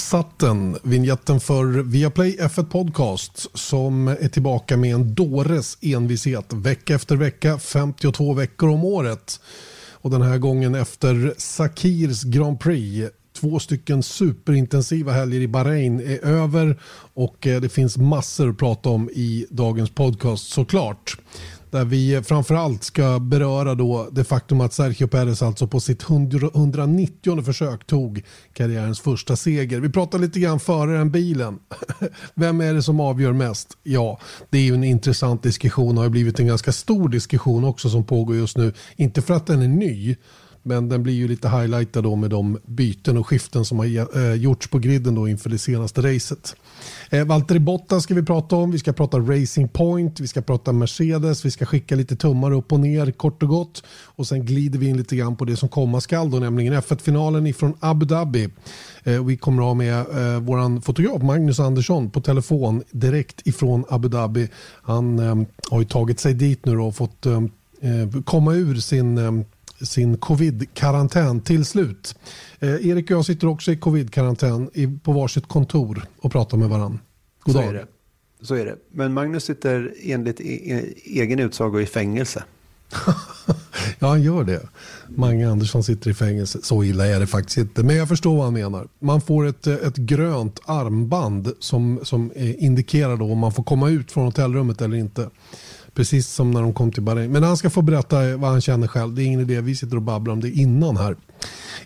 Där satt den, vignetten för Viaplay F1 Podcast som är tillbaka med en dåres envishet vecka efter vecka, 52 veckor om året. Och den här gången efter Sakirs Grand Prix. Två stycken superintensiva helger i Bahrain är över och eh, det finns massor att prata om i dagens podcast såklart. Där vi framförallt ska beröra då det faktum att Sergio Perez alltså på sitt 190 försök tog karriärens första seger. Vi pratar lite grann föraren bilen. Vem är det som avgör mest? Ja, det är ju en intressant diskussion och har blivit en ganska stor diskussion också som pågår just nu. Inte för att den är ny men den blir ju lite highlightad då med de byten och skiften som har eh, gjorts på griden då inför det senaste racet. Eh, Valtteri Bottas ska vi prata om. Vi ska prata Racing Point, vi ska prata Mercedes, vi ska skicka lite tummar upp och ner kort och gott. Och sen glider vi in lite grann på det som komma skall då, nämligen F1-finalen ifrån Abu Dhabi. Eh, vi kommer att ha med eh, vår fotograf Magnus Andersson på telefon direkt ifrån Abu Dhabi. Han eh, har ju tagit sig dit nu och fått eh, eh, komma ur sin eh, sin covid-karantän till slut. Eh, Erik och jag sitter också i covid-karantän på varsitt kontor och pratar med varandra. God Så dag. Är det. Så är det. Men Magnus sitter enligt e-, e egen utsago i fängelse. ja, han gör det. Mange Andersson sitter i fängelse. Så illa är det faktiskt inte. Men jag förstår vad han menar. Man får ett, ett grönt armband som, som indikerar då om man får komma ut från hotellrummet eller inte. Precis som när de kom till Bahrain. Men han ska få berätta vad han känner själv. Det är ingen idé. Vi sitter och babblar om det innan här.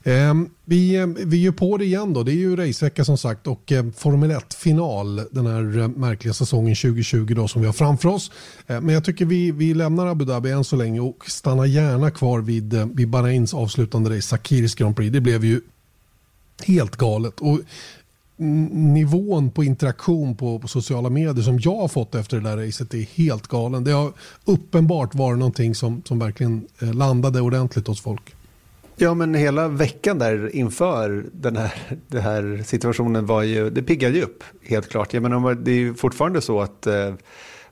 Eh, vi, är ju på det igen då. Det är ju racevecka som sagt och eh, Formel 1-final den här eh, märkliga säsongen 2020 då som vi har framför oss. Eh, men jag tycker vi, vi lämnar Abu Dhabi än så länge och stannar gärna kvar vid, eh, vid Bahrains avslutande race, Sakiris Grand Prix. Det blev ju helt galet. Och nivån på interaktion på, på, sociala medier som jag har fått efter det där racet är helt galen. Det har uppenbart varit någonting som, som verkligen eh, landade ordentligt hos folk. Ja, men hela veckan där inför den här, den här situationen var ju, det piggade ju upp helt klart. Jag menar, det är ju fortfarande så att eh,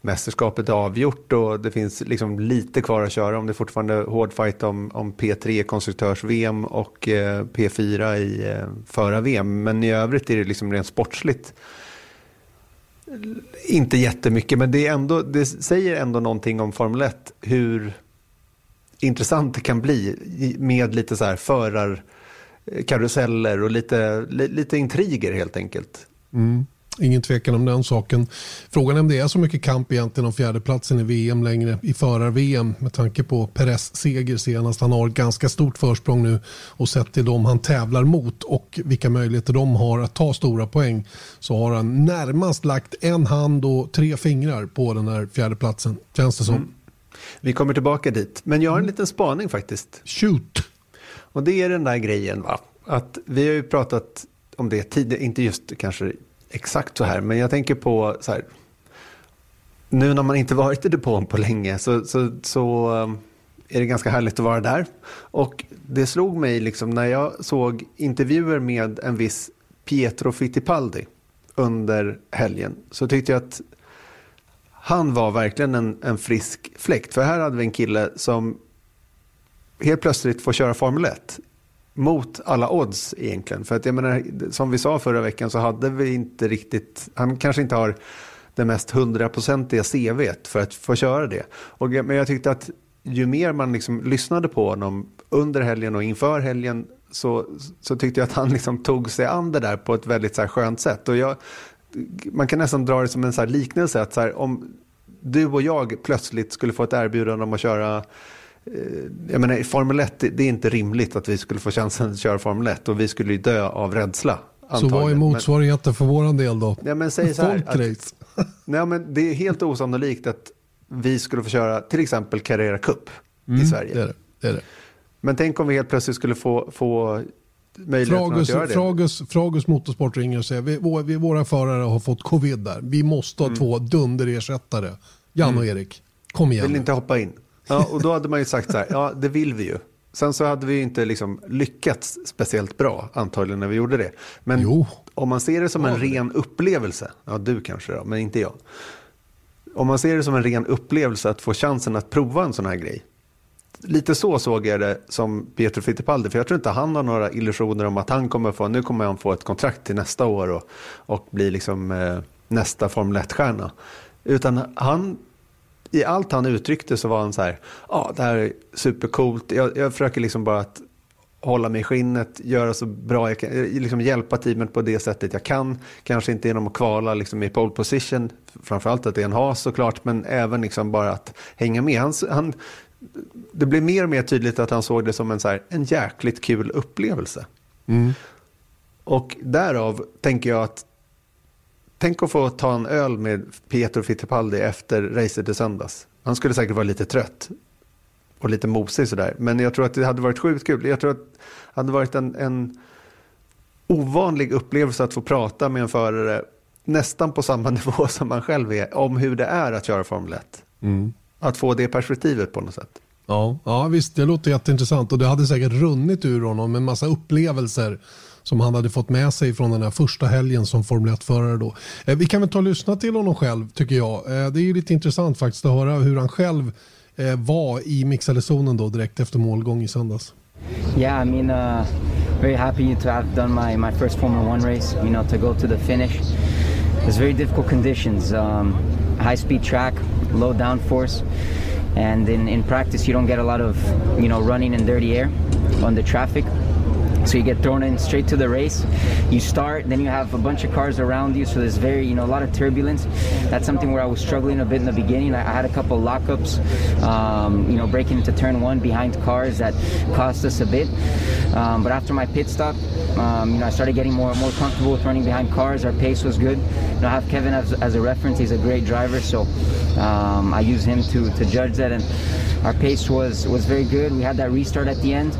mästerskapet är avgjort och det finns liksom lite kvar att köra om det är fortfarande hård fight om, om P3 konstruktörs-VM och eh, P4 i eh, förra-VM. Men i övrigt är det liksom rent sportsligt inte jättemycket, men det, är ändå, det säger ändå någonting om Formel 1, hur intressant det kan bli med lite så här förarkaruseller eh, och lite, lite intriger helt enkelt. Mm. Ingen tvekan om den saken. Frågan är om det är så mycket kamp egentligen om fjärdeplatsen i VM längre i förar-VM med tanke på Perez seger senast. Han har ett ganska stort försprång nu och sett till dem han tävlar mot och vilka möjligheter de har att ta stora poäng så har han närmast lagt en hand och tre fingrar på den här fjärdeplatsen. Känns det som. Mm. Vi kommer tillbaka dit. Men jag har en liten spaning faktiskt. Shoot! Och det är den där grejen va. Att vi har ju pratat om det tidigare, inte just kanske exakt så här, men jag tänker på så här, nu när man inte varit i depån på länge så, så, så eh, är det ganska härligt att vara där. Och det slog mig liksom när jag såg intervjuer med en viss Pietro Fittipaldi under helgen så tyckte jag att han var verkligen en, en frisk fläkt. För här hade vi en kille som helt plötsligt får köra Formel 1 mot alla odds egentligen. För att jag menar, som vi sa förra veckan så hade vi inte riktigt, han kanske inte har det mest hundraprocentiga CV för att få köra det. Och, men jag tyckte att ju mer man liksom lyssnade på honom under helgen och inför helgen så, så tyckte jag att han liksom tog sig an det där på ett väldigt så här skönt sätt. Och jag, man kan nästan dra det som en så liknelse att så här, om du och jag plötsligt skulle få ett erbjudande om att köra jag menar, i Formel 1, det är inte rimligt att vi skulle få chansen att köra Formel 1 och vi skulle ju dö av rädsla. Så vad är motsvarigheten för vår del då? Ja, men säg så här, att, nej, men det är helt osannolikt att vi skulle få köra till exempel Carrera Cup mm, i Sverige. Det är det, det är det. Men tänk om vi helt plötsligt skulle få, få möjligheten Fragus, att göra det. Fragus, Fragus Motorsport ringer och säger vi, vi, våra förare har fått covid där. Vi måste ha mm. två dunderersättare. Jan och mm. Erik, kom igen. Vill inte hoppa in? Ja, och då hade man ju sagt så här, ja det vill vi ju. Sen så hade vi ju inte liksom lyckats speciellt bra antagligen när vi gjorde det. Men jo. om man ser det som en ren upplevelse, ja du kanske då, men inte jag. Om man ser det som en ren upplevelse att få chansen att prova en sån här grej. lite så såg jag det som Pietro Fittipaldi. För jag tror inte han har några illusioner om att han kommer få, nu kommer han få ett kontrakt till nästa år och, och bli liksom eh, nästa Formel 1-stjärna. Utan han, i allt han uttryckte så var han så här, ja ah, det här är supercoolt, jag, jag försöker liksom bara att hålla mig i skinnet, göra så bra jag kan, liksom hjälpa teamet på det sättet jag kan. Kanske inte genom att kvala liksom i pole position, framförallt att det är en has såklart, men även liksom bara att hänga med. Han, han, det blev mer och mer tydligt att han såg det som en, så här, en jäkligt kul upplevelse. Mm. Och därav tänker jag att tänk att få ta en öl med Pietro Fittipaldi efter racet i söndags. Han skulle säkert vara lite trött och lite mosig sådär. Men jag tror att det hade varit sjukt kul. Jag tror att det hade varit en, en ovanlig upplevelse att få prata med en förare nästan på samma nivå som man själv är om hur det är att köra Formel 1. Mm. Att få det perspektivet på något sätt. Ja, ja, visst, det låter jätteintressant och det hade säkert runnit ur honom med en massa upplevelser som han hade fått med sig från den här första helgen som Formel 1-förare. Då. Eh, vi kan väl ta och lyssna till honom själv tycker jag. Eh, det är ju lite intressant faktiskt att höra hur han själv eh, var i mixade zonen då direkt efter målgång i söndags. Yeah, I mean, uh, very happy to have done my, my first Formula One race, you know, to go to the finish. It's very difficult conditions, um, high speed track, low downforce, and in, in practice you don't get a lot of, you know, running in dirty air on the traffic. So you get thrown in straight to the race. You start, then you have a bunch of cars around you, so there's very, you know, a lot of turbulence. That's something where I was struggling a bit in the beginning. I, had a couple lockups, um, you know, breaking into turn one behind cars that cost us a bit. Um, but after my pit stop, um, you know, I started getting more more comfortable with running behind cars. Our pace was good. You know, I have Kevin as, as a reference. He's a great driver, so um, I use him to to judge that. And our pace was was very good. We had that restart at the end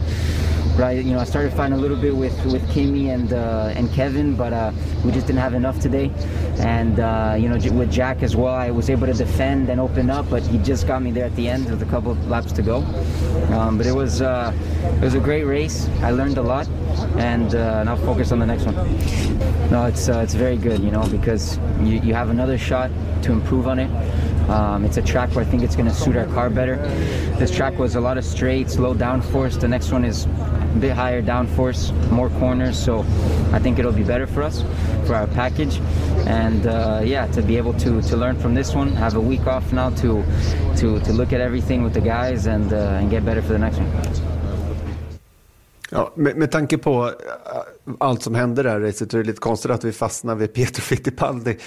right? You know, I started fighting a little bit with with Kimmy and uh, and Kevin, but uh, we just didn't have enough today. And uh, you know, with Jack as well, I was able to defend and open up, but he just got me there at the end with a couple of laps to go. Um, but it was uh, it was a great race. I learned a lot, and uh, now focus on the next one. No, it's uh, it's very good, you know, because you, you have another shot to improve on it. Um, it's a track where I think it's going to suit our car better. This track was a lot of straights, low downforce. The next one is a bit higher downforce, more corners. So I think it'll be better for us, for our package. And uh, yeah, to be able to, to learn from this one, have a week off now to to, to look at everything with the guys and, uh, and get better for the next one. Ja, med, med tanke på äh, allt som hände där racet så är det lite konstigt att vi fastnar vid Pietro Fittipaldi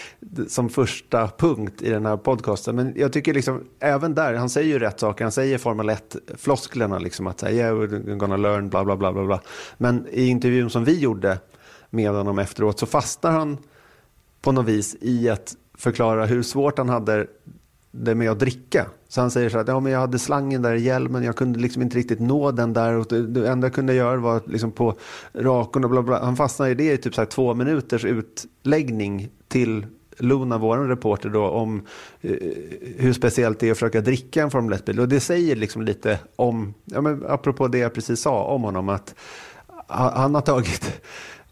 som första punkt i den här podcasten. Men jag tycker liksom, även där, han säger ju rätt saker. Han säger Formel 1-flosklerna, liksom att säga yeah, we're gonna learn, bla bla bla bla. bla. Men i intervjun som vi gjorde med honom efteråt så fastnar han på något vis i att förklara hur svårt han hade det med att dricka. Så han säger så att ja, men jag hade slangen där i hjälmen, jag kunde liksom inte riktigt nå den där och det, det enda jag kunde göra var liksom på rakorna. Bla bla. Han fastnade i det i typ så här två minuters utläggning till Luna, vår reporter, då, om eh, hur speciellt det är att försöka dricka en Formel 1-bil. Och det säger liksom lite om, ja, men apropå det jag precis sa om honom, att han har tagit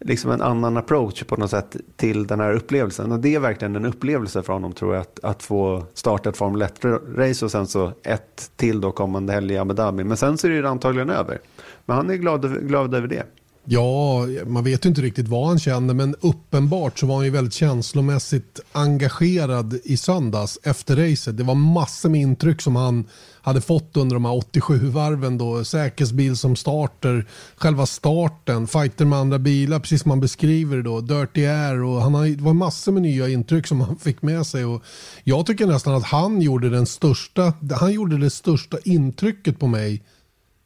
liksom en annan approach på något sätt till den här upplevelsen. Och det är verkligen en upplevelse för honom tror jag att, att få starta ett Formel 1-race och sen så ett till då kommande helg i Abu Dhabi. Men sen så är det antagligen över. Men han är glad, glad över det. Ja, man vet ju inte riktigt vad han känner men uppenbart så var han ju väldigt känslomässigt engagerad i söndags efter racet. Det var massor med intryck som han hade fått under de här 87 varven då. Säkerhetsbil som starter, själva starten, fighter med andra bilar, precis som man beskriver det då, Dirty Air och han har, det var massor med nya intryck som han fick med sig och jag tycker nästan att han gjorde den största, han gjorde det största intrycket på mig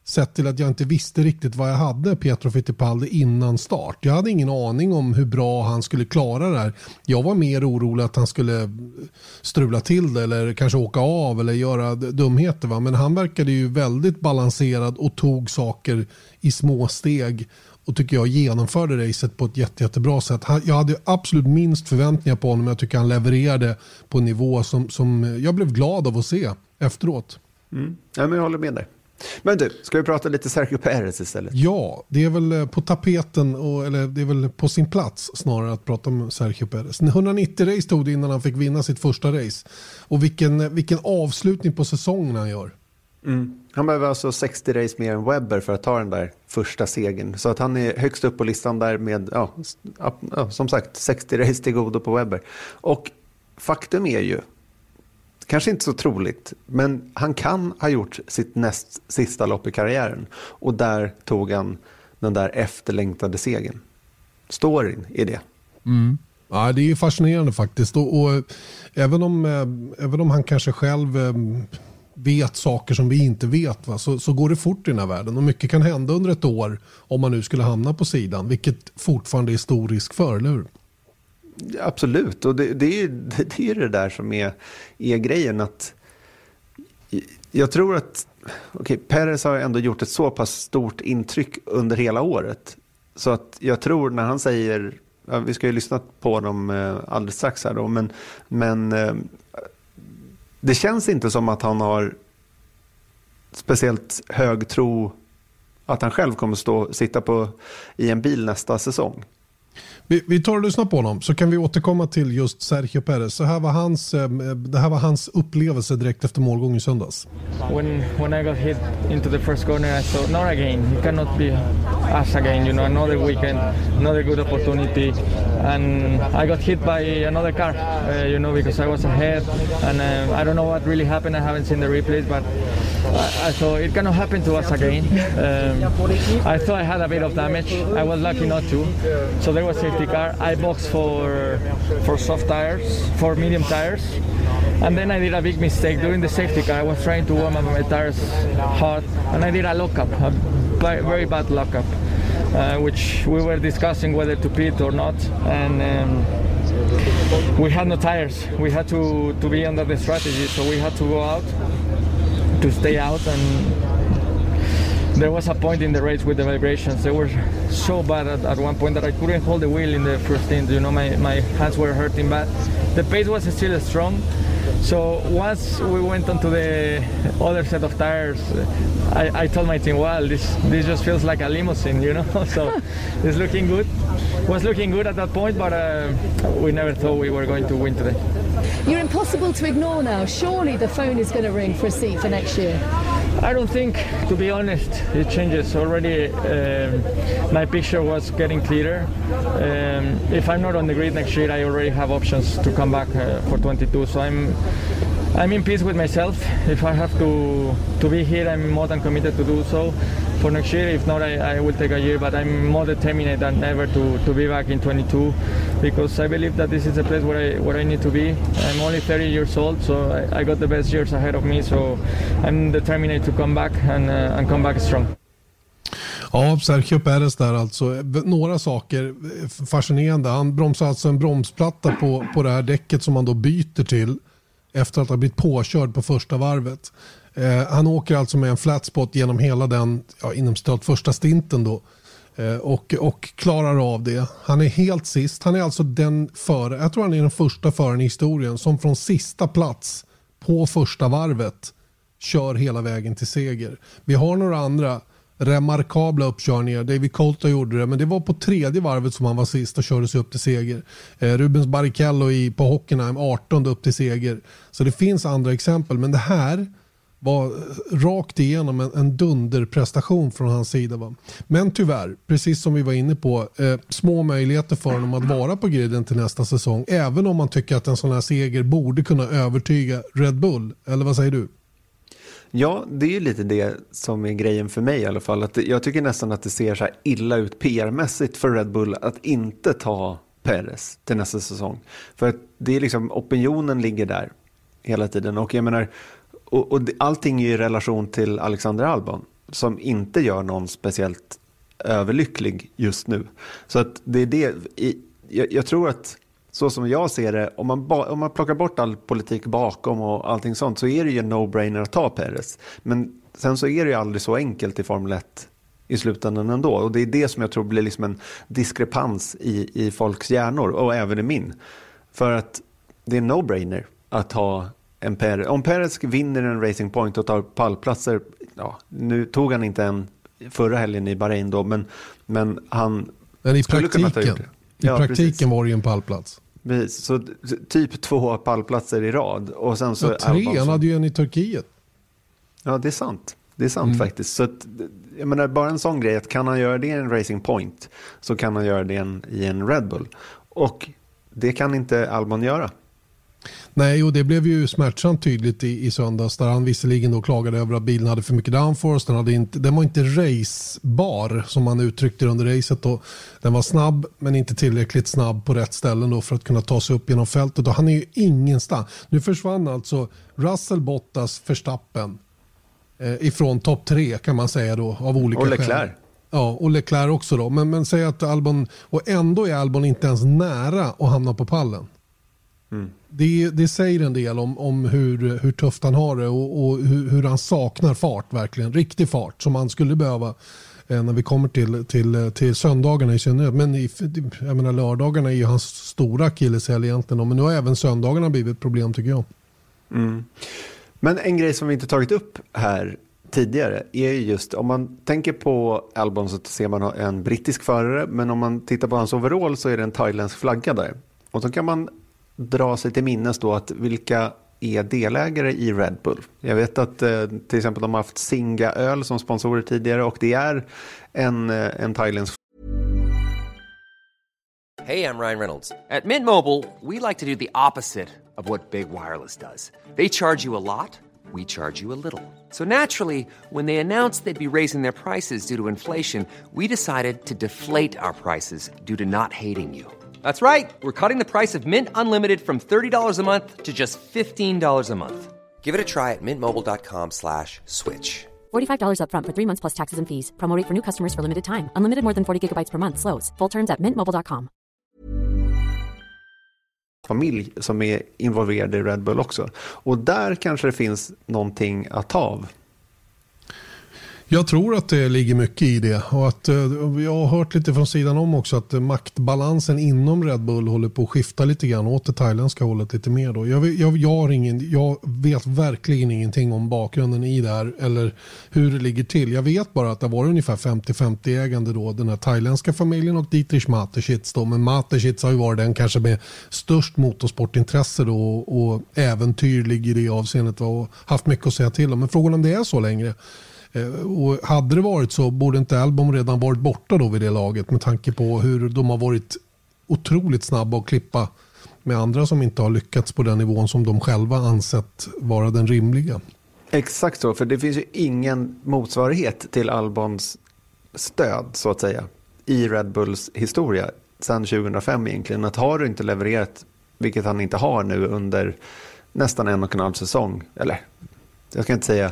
Sett till att jag inte visste riktigt vad jag hade Pietro Fittipaldi innan start. Jag hade ingen aning om hur bra han skulle klara det här. Jag var mer orolig att han skulle strula till det eller kanske åka av eller göra dumheter. Va? Men han verkade ju väldigt balanserad och tog saker i små steg och tycker jag genomförde racet på ett jätte, jättebra sätt. Jag hade absolut minst förväntningar på honom. Jag tycker han levererade på en nivå som, som jag blev glad av att se efteråt. Mm. Ja, men jag håller med dig. Men du, ska vi prata lite Sergio Perez istället? Ja, det är väl eh, på tapeten, och, eller det är väl på sin plats snarare att prata om Sergio Perez. 190 race tog det innan han fick vinna sitt första race. Och vilken, vilken avslutning på säsongen han gör. Mm. Han behöver alltså 60 race mer än Webber för att ta den där första segern. Så att han är högst upp på listan där med, ja, som sagt, 60 race till godo på Webber. Och faktum är ju, kanske inte så troligt, men han kan ha gjort sitt näst sista lopp i karriären. Och där tog han den där efterlängtade segern. Storyn i det. Mm. Ja, det är fascinerande faktiskt. Och, och även, om, eh, även om han kanske själv eh, vet saker som vi inte vet va? Så, så går det fort i den här världen. Och mycket kan hända under ett år om man nu skulle hamna på sidan. Vilket fortfarande är stor risk för, eller hur? Absolut, och det, det, är, det är det där som är, är grejen. att Jag tror att okay, Perez har ändå gjort ett så pass stort intryck under hela året. Så att jag tror när han säger, ja, vi ska ju lyssna på dem eh, alldeles strax här då, men, men eh, det känns inte som att han har speciellt hög tro att han själv kommer stå, sitta på, i en bil nästa säsong. Vi, vi tar och lyssnar på honom så kan vi återkomma till just Sergio Perez. Så här var hans, eh, det här var hans upplevelse direkt efter målgång i söndags. When, when I got hit into the first corner I thought not again, it cannot be us again, you know, another weekend, another good opportunity and I got hit by another car, uh, you know, because I was ahead and uh, I don't know what really happened, I haven't seen the replays but I, I thought it cannot happen to us again. Um, I thought I had a bit of damage, I was lucky not to, so there was safety car. I boxed for for soft tires, for medium tires, and then I did a big mistake during the safety car. I was trying to warm up my tires hard, and I did a lockup, a very bad lockup, uh, which we were discussing whether to pit or not, and. Um, we had no tires. We had to, to be under the strategy, so we had to go out to stay out and there was a point in the race with the vibrations. They were so bad at, at one point that I couldn't hold the wheel in the first stint. You know, my, my hands were hurting but The pace was still strong. So once we went onto the other set of tires, I, I told my team, "Well, this this just feels like a limousine, you know." so it's looking good. Was looking good at that point, but uh, we never thought we were going to win today. You're impossible to ignore now. Surely the phone is going to ring for a seat for next year. I don't think, to be honest, it changes. Already, um, my picture was getting clearer. Um, if I'm not on the grid next year, I already have options to come back uh, for 22. So I'm, I'm in peace with myself. If I have to to be here, I'm more than committed to do so for next year. If not, I, I will take a year. But I'm more determined than ever to, to be back in 22 because I believe that this is a place where I where I need to be. I'm only 30 years old, so I, I got the best years ahead of me. So I'm determined to come back and uh, and come back strong. Ja, Sergio Perez där alltså. Några saker fascinerande. Han bromsar alltså en bromsplatta på, på det här däcket som han då byter till efter att ha blivit påkörd på första varvet. Eh, han åker alltså med en flat spot genom hela den, ja, inom stöd första stinten då. Eh, och, och klarar av det. Han är helt sist. Han är alltså den före, jag tror han är den första föraren i historien som från sista plats på första varvet kör hela vägen till seger. Vi har några andra remarkabla uppkörningar. David Coulter gjorde det, men det var på tredje varvet som han var sist och körde sig upp till seger. Eh, Rubens Barrichello i, på Hockenheim 18 upp till seger. Så det finns andra exempel, men det här var eh, rakt igenom en, en dunderprestation från hans sida. Va? Men tyvärr, precis som vi var inne på, eh, små möjligheter för honom att vara på griden till nästa säsong. Även om man tycker att en sån här seger borde kunna övertyga Red Bull. Eller vad säger du? Ja, det är ju lite det som är grejen för mig i alla fall. Att jag tycker nästan att det ser så här illa ut PR-mässigt för Red Bull att inte ta Perez till nästa säsong. För att det är liksom, opinionen ligger där hela tiden. Och jag menar, och, och allting är i relation till Alexander Albon som inte gör någon speciellt överlycklig just nu. Så att det är det, jag, jag tror att så som jag ser det, om man, om man plockar bort all politik bakom och allting sånt så är det ju en no-brainer att ta Perez. Men sen så är det ju aldrig så enkelt i Formel 1 i slutändan ändå. Och det är det som jag tror blir liksom en diskrepans i, i folks hjärnor och även i min. För att det är en no-brainer att ha en Perez. Om Perez vinner en Racing Point och tar pallplatser, ja, nu tog han inte en förra helgen i Bahrain då, men, men han men i skulle praktiken, kunna ta det. I ja, praktiken precis. var det ju en pallplats. Precis, så typ två pallplatser i rad. Och sen så ja, tre, han hade ju en i Turkiet. Ja, det är sant. Det är sant mm. faktiskt. Så att, jag menar, bara en sån grej, att kan han göra det i en Racing Point så kan han göra det i en Red Bull. Och det kan inte Albon göra. Nej, och det blev ju smärtsamt tydligt i, i söndags där han visserligen då klagade över att bilen hade för mycket downforce. Den, hade inte, den var inte racebar som man uttryckte under racet. Då. Den var snabb men inte tillräckligt snabb på rätt ställen då för att kunna ta sig upp genom fältet. Och han är ju ingenstans. Nu försvann alltså Russell Bottas Verstappen eh, ifrån topp tre kan man säga då av olika och Leclerc. skäl. Ja, och Leclerc också då. Men, men säg att Albon, och ändå är Albon inte ens nära att hamna på pallen. Mm. Det, det säger en del om, om hur, hur tufft han har det och, och hur, hur, han saknar fart verkligen. Riktig fart som han skulle behöva eh, när vi kommer till, till, till söndagarna i synnerhet. Men i, jag menar, lördagarna är ju hans stora akilleshäl egentligen. Men nu har även söndagarna blivit ett problem tycker jag. Mm. Men en grej som vi inte tagit upp här tidigare är just om man tänker på Albon så ser man en brittisk förare men om man tittar på hans overall så är det en thailändsk flagga där. Och så kan man dra sig till minnes då att vilka är delägare i Red Bull. Jag vet att eh, till exempel de har haft Singa öl som sponsorer tidigare och det är en, eh, en thailändsk Hej, jag Ryan Reynolds. At Mint Mobile, we like to do the opposite of what Big Wireless does. They charge you a lot, we charge you a little. So naturally, when they announced they'd be raising their prices due to inflation, we decided to deflate our prices due to not hating you. That's right. We're cutting the price of Mint Unlimited from $30 a month to just $15 a month. Give it a try at mintmobile.com slash switch. $45 upfront for three months plus taxes and fees. Promote for new customers for limited time. Unlimited more than 40 gigabytes per month. Slows. Full terms at mintmobile.com. Familj som är involverad i Red Bull också. Och där kanske det finns någonting att ta av. Jag tror att det ligger mycket i det. Och att, eh, jag har hört lite från sidan om också att maktbalansen inom Red Bull håller på att skifta lite grann åt det thailändska hållet lite mer. Då. Jag, jag, jag, har ingen, jag vet verkligen ingenting om bakgrunden i det här eller hur det ligger till. Jag vet bara att det var ungefär 50-50 ägande då, den här thailändska familjen och Dietrich Mateschitz. Då. Men Mateschitz har ju varit den kanske med störst motorsportintresse då, och äventyrlig i det avseendet och haft mycket att säga till om. Men frågan om det är så längre Eh, och hade det varit så borde inte Albon redan varit borta då vid det laget med tanke på hur de har varit otroligt snabba att klippa med andra som inte har lyckats på den nivån som de själva ansett vara den rimliga. Exakt så, för det finns ju ingen motsvarighet till Albons stöd så att säga i Red Bulls historia sedan 2005 egentligen. Att har du inte levererat, vilket han inte har nu under nästan en och en halv säsong, eller jag ska inte säga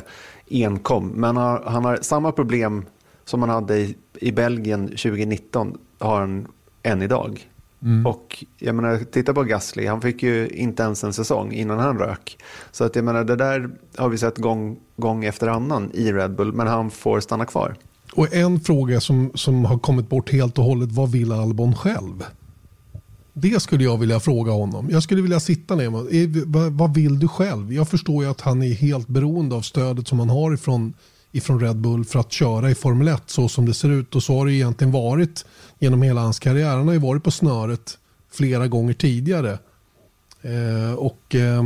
enkom. Men har, han har samma problem som han hade i, i Belgien 2019 har han än idag. Mm. Och jag menar, titta på Gasly, han fick ju inte ens en säsong innan han rök. Så att jag menar, det där har vi sett gång, gång efter annan i Red Bull, men han får stanna kvar. Och en fråga som, som har kommit bort helt och hållet, vad vill Albon själv? Det skulle jag vilja fråga honom. Jag skulle vilja sitta ner med vad vill du själv? Jag förstår ju att han är helt beroende av stödet som han har ifrån, ifrån Red Bull för att köra i Formel 1 så som det ser ut. Och så har det egentligen varit genom hela hans karriär. Han har ju varit på snöret flera gånger tidigare. Eh, och eh,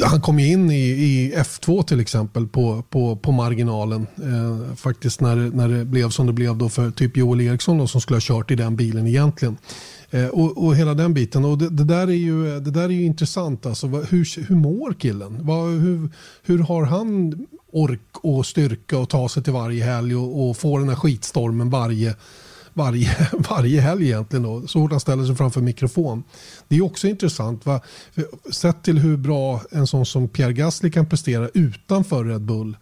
han kom ju in i, i, F2 till exempel på, på, på marginalen. Eh, faktiskt när, när det blev som det blev då för typ Joel Eriksson då, som skulle ha kört i den bilen egentligen. Eh, och, och hela den biten. Och det, det, där är ju, det där är ju intressant. Alltså, hur, hur mår killen? Vad, hur, hur har han ork och styrka att ta sig till varje helg och, och få den här skitstormen varje varje, varje helg egentligen. Då, så fort han ställer sig framför mikrofon. Det är också intressant. Va? Sett till hur bra en sån som Pierre Gasly kan prestera utanför Red Bull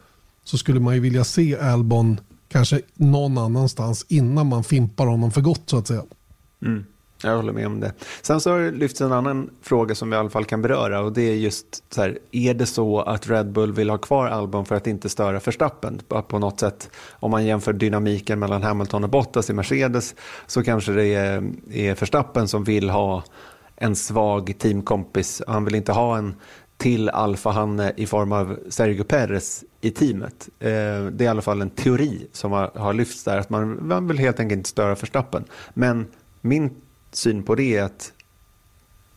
så skulle man ju vilja se Albon kanske någon annanstans innan man fimpar honom för gott så att säga. Mm. Jag håller med om det. Sen så har det lyfts en annan fråga som vi i alla fall kan beröra och det är just så här, är det så att Red Bull vill ha kvar Albon för att inte störa Verstappen på något sätt? Om man jämför dynamiken mellan Hamilton och Bottas i Mercedes så kanske det är, är Verstappen som vill ha en svag teamkompis. Han vill inte ha en till alfahanne i form av Sergio Perez i teamet. Eh, det är i alla fall en teori som har lyfts där, att man vill helt enkelt inte störa Verstappen. Men min syn på det är att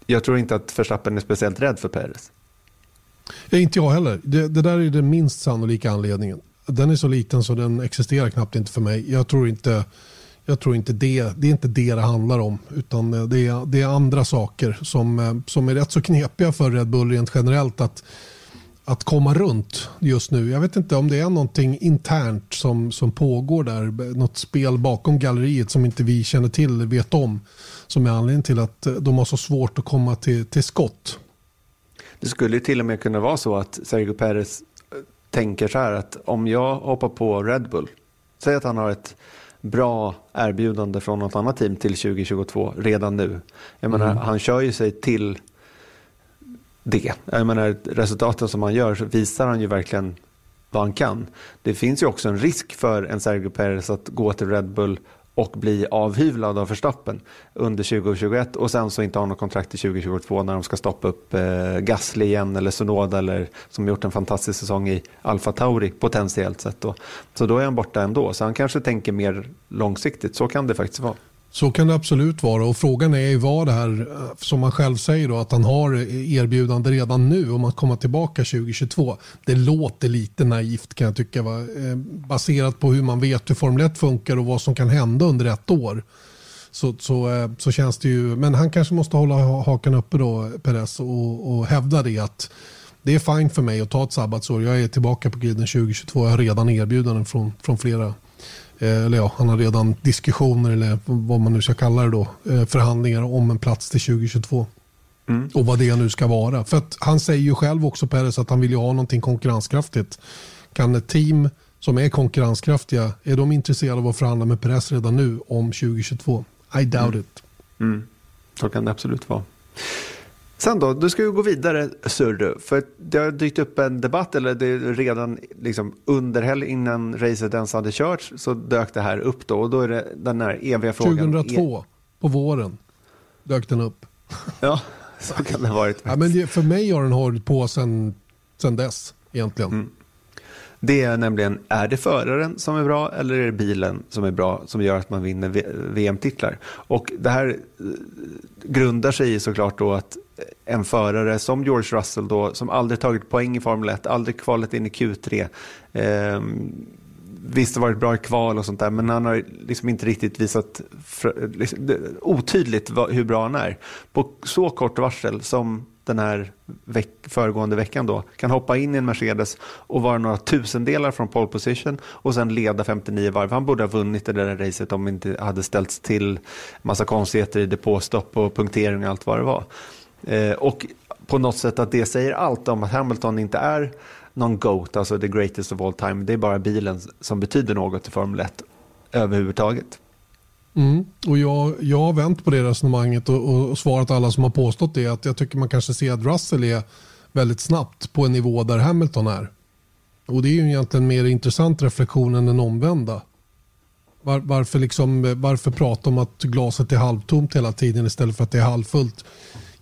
jag tror inte att Verstappen är speciellt rädd för Perez. Ja, inte jag heller. Det, det, där är den minst sannolika anledningen. Den är så liten så den existerar knappt inte för mig. Jag tror inte, jag tror inte det, det är inte det det handlar om. Utan eh, det är, det är andra saker som, eh, som är rätt så knepiga för Red Bull rent generellt. att att komma runt just nu. Jag vet inte om det är någonting internt som, som pågår där. Något spel bakom galleriet som inte vi känner till, vet om. Som är anledningen till att de har så svårt att komma till, till skott. Det skulle till och med kunna vara så att Sergio Perez eh, tänker så här att om jag hoppar på Red Bull, säg att han har ett bra erbjudande från något annat team till 2022 redan nu. Jag menar, mm. han kör ju sig till det. Jag menar, resultaten som han gör så visar han ju verkligen vad han kan. Det finns ju också en risk för en Sergio Perez att gå till Red Bull och bli avhyvlad av Verstappen under 2021 och sen så inte ha något kontrakt till 2022 när de ska stoppa upp eh, Gasly igen eller Sonoda eller som gjort en fantastisk säsong i Alfa Tauri potentiellt sett. Då. Så då är han borta ändå. Så han kanske tänker mer långsiktigt. Så kan det faktiskt vara. Så kan det absolut vara och frågan är ju vad det här eh, som man själv säger då att han har eh, erbjudande redan nu om att komma tillbaka 2022. Det låter lite naivt kan jag tycka va? Eh, baserat på hur man vet hur Formel 1 funkar och vad som kan hända under ett år. Så, så, så känns det ju, men han kanske måste hålla hakan uppe då Perez och, och hävda det att det är fine för mig att ta ett sabbatsår. Jag är tillbaka på griden 2022. Jag har redan erbjudanden från, från flera eller ja, han har redan diskussioner eller vad man nu ska kalla det då, eh, förhandlingar om en plats till 2022. Mm. Och vad det nu ska vara. För att han säger ju själv också Peres att han vill ju ha någonting konkurrenskraftigt. Kan ett team som är konkurrenskraftiga, är de intresserade av att förhandla med Peres redan nu om 2022? I doubt mm. it. Mm. Så kan det absolut vara. Sen då, du ska ju gå vidare Surdu, för det har dykt upp en debatt, eller det redan liksom under helgen innan racet ens hade körts så dök det här upp då och då är det den här eviga frågan. 2002 på våren dök den upp. Ja, så kan det ha varit. Ja, men det, för mig har den hållit på sedan sen dess egentligen. Mm. Det är nämligen, är det föraren som är bra eller är det bilen som är bra som gör att man vinner VM-titlar? Och det här eh, grundar sig i såklart då att en förare som George Russell då, som aldrig tagit poäng i Formel 1, aldrig kvalat in i Q3. Eh, visst har varit bra i kval och sånt där, men han har liksom inte riktigt visat liksom, otydligt hur bra han är. På så kort varsel som den här veck föregående veckan då kan hoppa in i en Mercedes och vara några tusendelar från pole position och sen leda 59 varv. Han borde ha vunnit det där racet om det inte hade ställts till massa konstigheter i depåstopp och punktering och allt vad det var. Eh, och på något sätt att det säger allt om att Hamilton inte är någon GOAT, alltså the greatest of all time. Det är bara bilen som betyder något i Formel 1 överhuvudtaget. Mm. Och jag, jag har vänt på det resonemanget och, och svarat alla som har påstått det att jag tycker man kanske ser att Russell är väldigt snabbt på en nivå där Hamilton är. Och det är ju egentligen mer intressant reflektion än den omvända. Var, varför, liksom, varför prata om att glaset är halvtomt hela tiden istället för att det är halvfullt?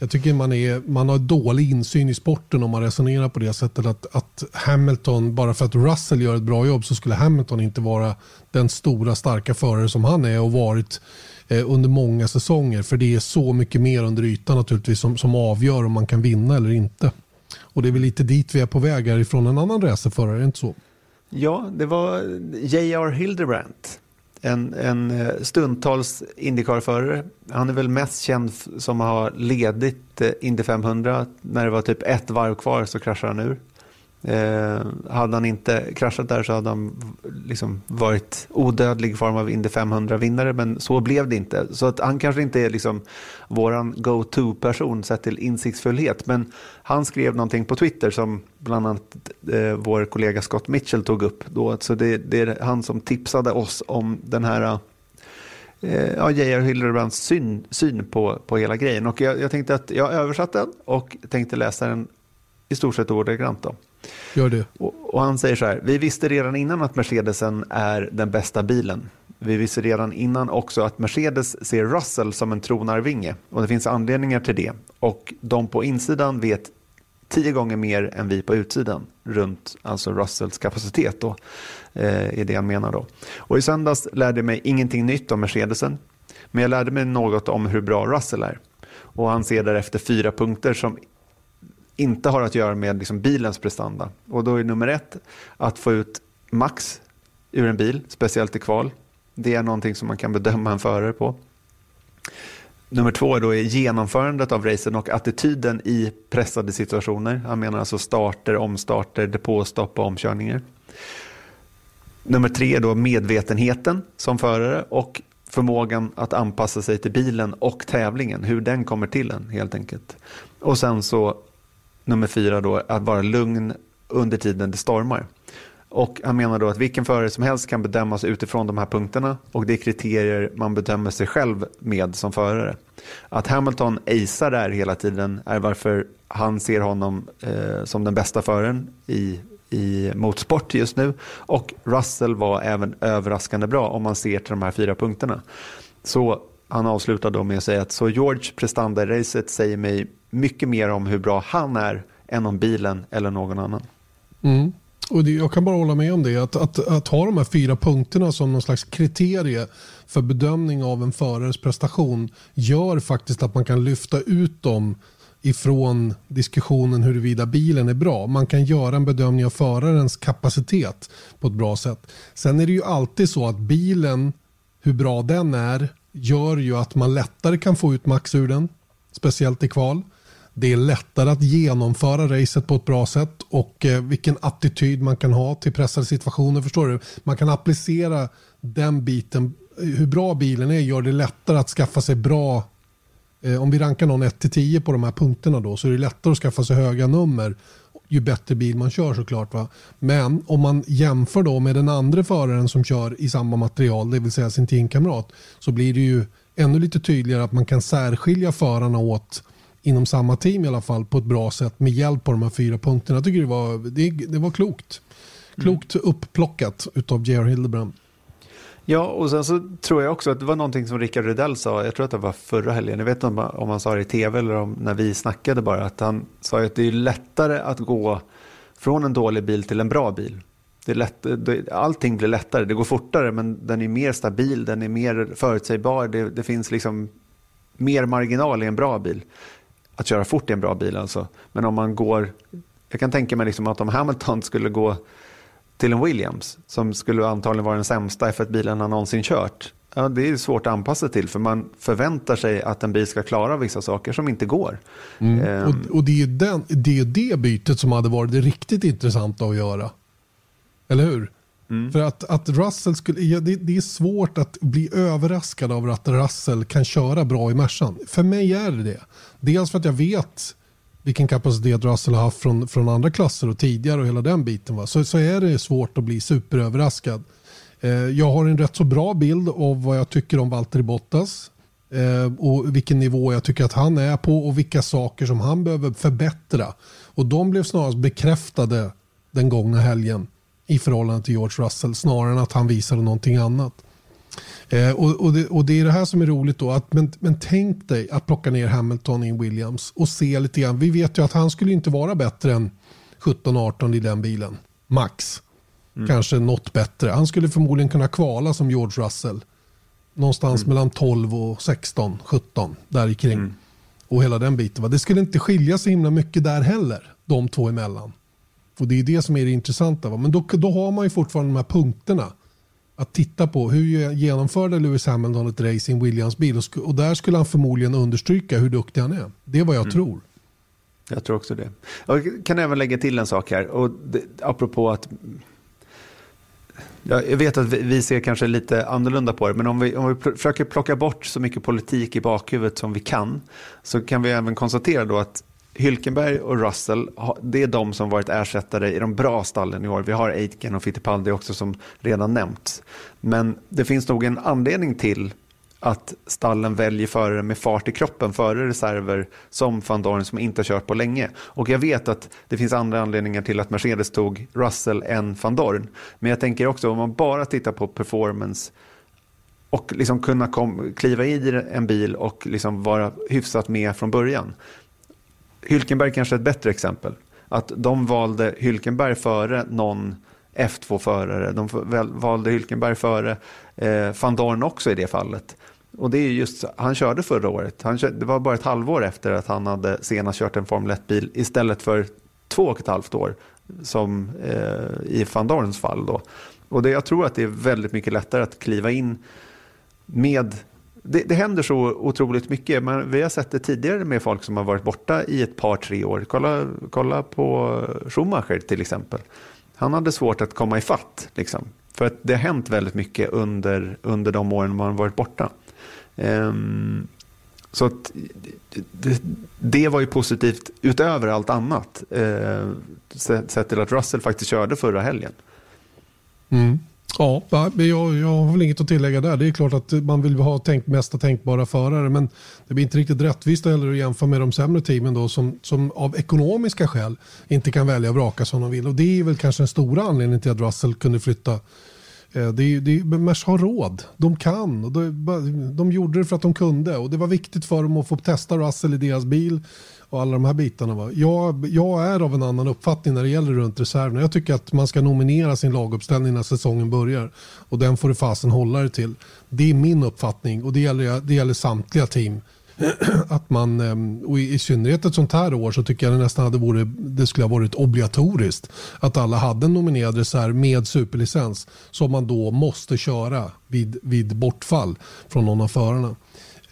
Jag tycker man, är, man har dålig insyn i sporten om man resonerar på det sättet att, att Hamilton, bara för att Russell gör ett bra jobb så skulle Hamilton inte vara den stora starka förare som han är och varit eh, under många säsonger. För det är så mycket mer under ytan naturligtvis som, som avgör om man kan vinna eller inte. Och det är väl lite dit vi är på väg härifrån en annan racerförare, är det inte så? Ja, det var J.R. Hildebrandt en, en eh, stundtals Indycar-förare. Han är väl mest känd som att ha ledit eh, Indy 500. När det var typ ett varv kvar så kraschade han ur. Eh, hade han inte kraschat där så hade han liksom varit odödlig i form av Indy 500-vinnare, men så blev det inte. Så att han kanske inte är liksom vår go-to-person sett till insiktsfullhet, men han skrev någonting på Twitter som bland annat eh, vår kollega Scott Mitchell tog upp. Då. Så det, det är han som tipsade oss om den här eh, ja, J.R. Hildebrands syn, syn på, på hela grejen. Och jag, jag tänkte att jag översatte den och tänkte läsa den i stort sett ordagrant. Då. Gör det. Och, och, han säger så här, vi visste redan innan att Mercedesen är den bästa bilen. Vi visste redan innan också att Mercedes ser Russell som en tronarvinge och det finns anledningar till det. Och de på insidan vet tio gånger mer än vi på utsidan runt alltså Russells kapacitet då, eh, är det han menar då. Och i söndags lärde jag mig ingenting nytt om Mercedesen, men jag lärde mig något om hur bra Russell är. Och han ser därefter fyra punkter som inte har att göra med liksom bilens prestanda. Och då är nummer ett att få ut max ur en bil, speciellt i kval. Det är någonting som man kan bedöma en förare på. Nummer två då är genomförandet av racen och attityden i pressade situationer. Han menar alltså starter, omstarter, depåstopp och omkörningar. Nummer tre då medvetenheten som förare och förmågan att anpassa sig till bilen och tävlingen, hur den kommer till en helt enkelt. Och sen så nummer fyra då, att vara lugn under tiden det stormar. Och han menar då att vilken förare som helst kan bedömas utifrån de här punkterna och det är kriterier man bedömer sig själv med som förare. Att Hamilton acear där hela tiden är varför han ser honom eh, som den bästa föraren i, i motorsport just nu. Och Russell var även överraskande bra om man ser till de här fyra punkterna. Så han avslutar då med att säga att så George prestanda i racet säger mig mycket mer om hur bra han är än om bilen eller någon annan. Mm. Och det, jag kan bara hålla med om det. Att, att, att ha de här fyra punkterna som någon slags kriterie för bedömning av en förares prestation gör faktiskt att man kan lyfta ut dem ifrån diskussionen huruvida bilen är bra. Man kan göra en bedömning av förarens kapacitet på ett bra sätt. Sen är det ju alltid så att bilen, hur bra den är, gör ju att man lättare kan få ut max ur den. Speciellt i kval. Det är lättare att genomföra racet på ett bra sätt och eh, vilken attityd man kan ha till pressade situationer. Förstår du? Man kan applicera den biten. Hur bra bilen är gör det lättare att skaffa sig bra eh, om vi rankar någon 1-10 på de här punkterna då så är det lättare att skaffa sig höga nummer ju bättre bil man kör såklart. Va? Men om man jämför då med den andra föraren som kör i samma material, det vill säga sin teamkamrat, så blir det ju ännu lite tydligare att man kan särskilja förarna åt inom samma team i alla fall på ett bra sätt med hjälp av de här fyra punkterna. Jag tycker det var, det, det var klokt. Klokt mm. uppplockat av J.R. Hildebrand. Ja, och sen så tror jag också att det var någonting som Rickard Rydell sa, jag tror att det var förra helgen, jag vet inte om, han sa det i tv eller om när vi snackade bara, att han sa att det är lättare att gå från en dålig bil till en bra bil. Det är lätt, det, allting blir lättare, det går fortare men den är mer stabil, den är mer förutsägbar, det, det finns liksom mer marginal i en bra bil att köra fort i en bra bil alltså. Men om man går, jag kan tänka mig liksom att om Hamilton skulle gå till en Williams som skulle antagligen vara den sämsta F1-bilen han någonsin kört. Ja, det är svårt att anpassa till för man förväntar sig att en bil ska klara vissa saker som inte går. Mm. Um, och, och, det, är den, det är det bytet som hade varit det riktigt intressanta att göra. Eller hur? Mm. För att, att Russell skulle, ja, det, det, är svårt att bli överraskad av att Russell kan köra bra i Mercan. För mig är det det. Dels för att jag vet vilken kapacitet Russell har haft från, från andra klasser och tidigare och hela den biten. Va? Så, så är det svårt att bli superöverraskad. Eh, jag har en rätt så bra bild av vad jag tycker om Valtteri Bottas. Eh, och vilken nivå jag tycker att han är på och vilka saker som han behöver förbättra. Och de blev snarast bekräftade den gångna helgen i förhållande till George Russell snarare än att han visade någonting annat. Eh, och, och, det, och, det, är det här som är roligt då. Att, men, men tänk dig att plocka ner Hamilton i Williams och se lite grann. Vi vet ju att han skulle inte vara bättre än 17-18 i den bilen. Max. Mm. Kanske något bättre. Han skulle förmodligen kunna kvala som George Russell. Någonstans mm. mellan 12 och 16, 17 där kring. Mm. Och hela den biten. Va? Det skulle inte skilja så himla mycket där heller. De två emellan. Och det är det som är det intressanta. Va? Men då, då har man ju fortfarande de här punkterna att titta på. Hur genomförde Lewis Hamilton ett race i en Williams-bil? Och, och, där skulle han förmodligen understryka hur duktig han är. Det är vad jag mm. tror. Jag tror också det. Jag kan även lägga till en sak här. Och det, apropå att jag vet att vi ser kanske lite annorlunda på det, men om vi, om vi försöker plocka bort så mycket politik i bakhuvudet som vi kan, så kan vi även konstatera då att Hylkenberg och Russell, det är de som varit ersättare i de bra stallen i år. Vi har Aitken och Fittipaldi också som redan nämnts. Men det finns nog en anledning till att stallen väljer förare med fart i kroppen före reserver som van Dorn som inte har kört på länge. Och jag vet att det finns andra anledningar till att Mercedes tog Russell än van Dorn. Men jag tänker också om man bara tittar på performance och liksom kunna kom, kliva i en bil och liksom vara hyfsat med från början Hylkenberg kanske är ett bättre exempel. Att de valde Hylkenberg före någon F2-förare. De valde Hylkenberg före eh, van Dorn också i det fallet. Och det är just, han körde förra året. Han körde, det var bara ett halvår efter att han hade senast kört en Formel 1-bil istället för två och ett halvt år som eh, i van Dorns fall. Då. Och det, jag tror att det är väldigt mycket lättare att kliva in med det, det händer så otroligt mycket. Men vi har sett det tidigare med folk som har varit borta i ett par, tre år. Kolla, kolla på Schumacher till exempel. Han hade svårt att komma ifatt. Liksom. För att det har hänt väldigt mycket under, under de åren man har varit borta. Um, så att, det, det, var ju positivt utöver allt annat. Eh, sett till att Russell faktiskt körde förra helgen. Mm. Ja, jag, jag har väl inget att tillägga där. Det är klart att man vill ha tänkt, mesta tänkbara förare men det blir inte riktigt rättvist heller att jämföra med de sämre teamen då, som, som av ekonomiska skäl inte kan välja och vraka som de vill. Och det är väl kanske den stora anledningen till att Russell kunde flytta Eh, det, är, Mers har råd, de kan. Och de, de gjorde det för att de kunde och det var viktigt för dem att få testa Russell i deras bil och alla de här bitarna. Va? Jag, jag är av en annan uppfattning när det gäller runt reserverna. Jag tycker att man ska nominera sin laguppställning när säsongen börjar och den får du fasen hålla dig till. Det är min uppfattning och det gäller, det gäller samtliga team. att man, ehm, och i synnerhet ett sånt här år så tycker jag det nästan hade varit, det skulle ha varit obligatoriskt att alla hade en nominerad reserv med superlicens som man då måste köra vid, vid bortfall från någon av förarna.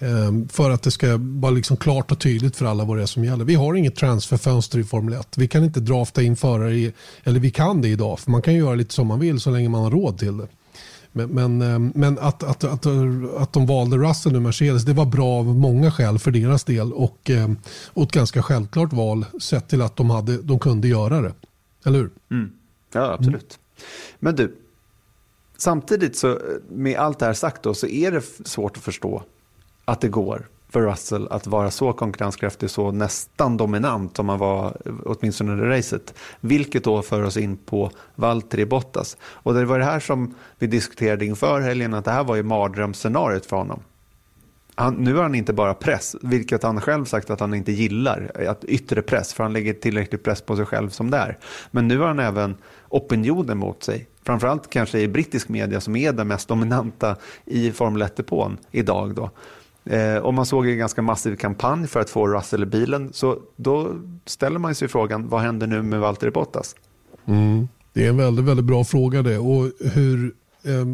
Ehm, för att det ska vara liksom klart och tydligt för alla vad det är som gäller. Vi har inget transferfönster i Formel 1. Vi kan inte drafta in förare, i, eller vi kan det idag, för man kan göra lite som man vill så länge man har råd till det. Men, men, ehm, men att, att, att, att de valde Russell nu, Mercedes, det var bra av många skäl för deras del och, ehm, och ett ganska självklart val sett till att de, hade, de kunde göra det. Eller hur? Mm. Ja, absolut. Mm. Men du, samtidigt så med allt det här sagt då så är det svårt att förstå att det går för Russell att vara så konkurrenskraftig, så nästan dominant som han var åtminstone under racet. Vilket då för oss in på Valtteri Bottas. Och det var det här som vi diskuterade inför helgen, att det här var ju mardrömsscenariot för honom. Han, nu har han inte bara press, vilket han själv sagt att han inte gillar, att yttre press, för han lägger tillräcklig press på sig själv som det är. Men nu har han även opinionen mot sig. Framförallt kanske i brittisk media som är den mest dominanta i Formel 1-depån idag. Då. Eh, och man såg en ganska massiv kampanj för att få Russell i bilen. Så då ställer man sig frågan, vad händer nu med Valtteri Bottas? Mm. Det är en väldigt, väldigt bra fråga det. Och hur, eh,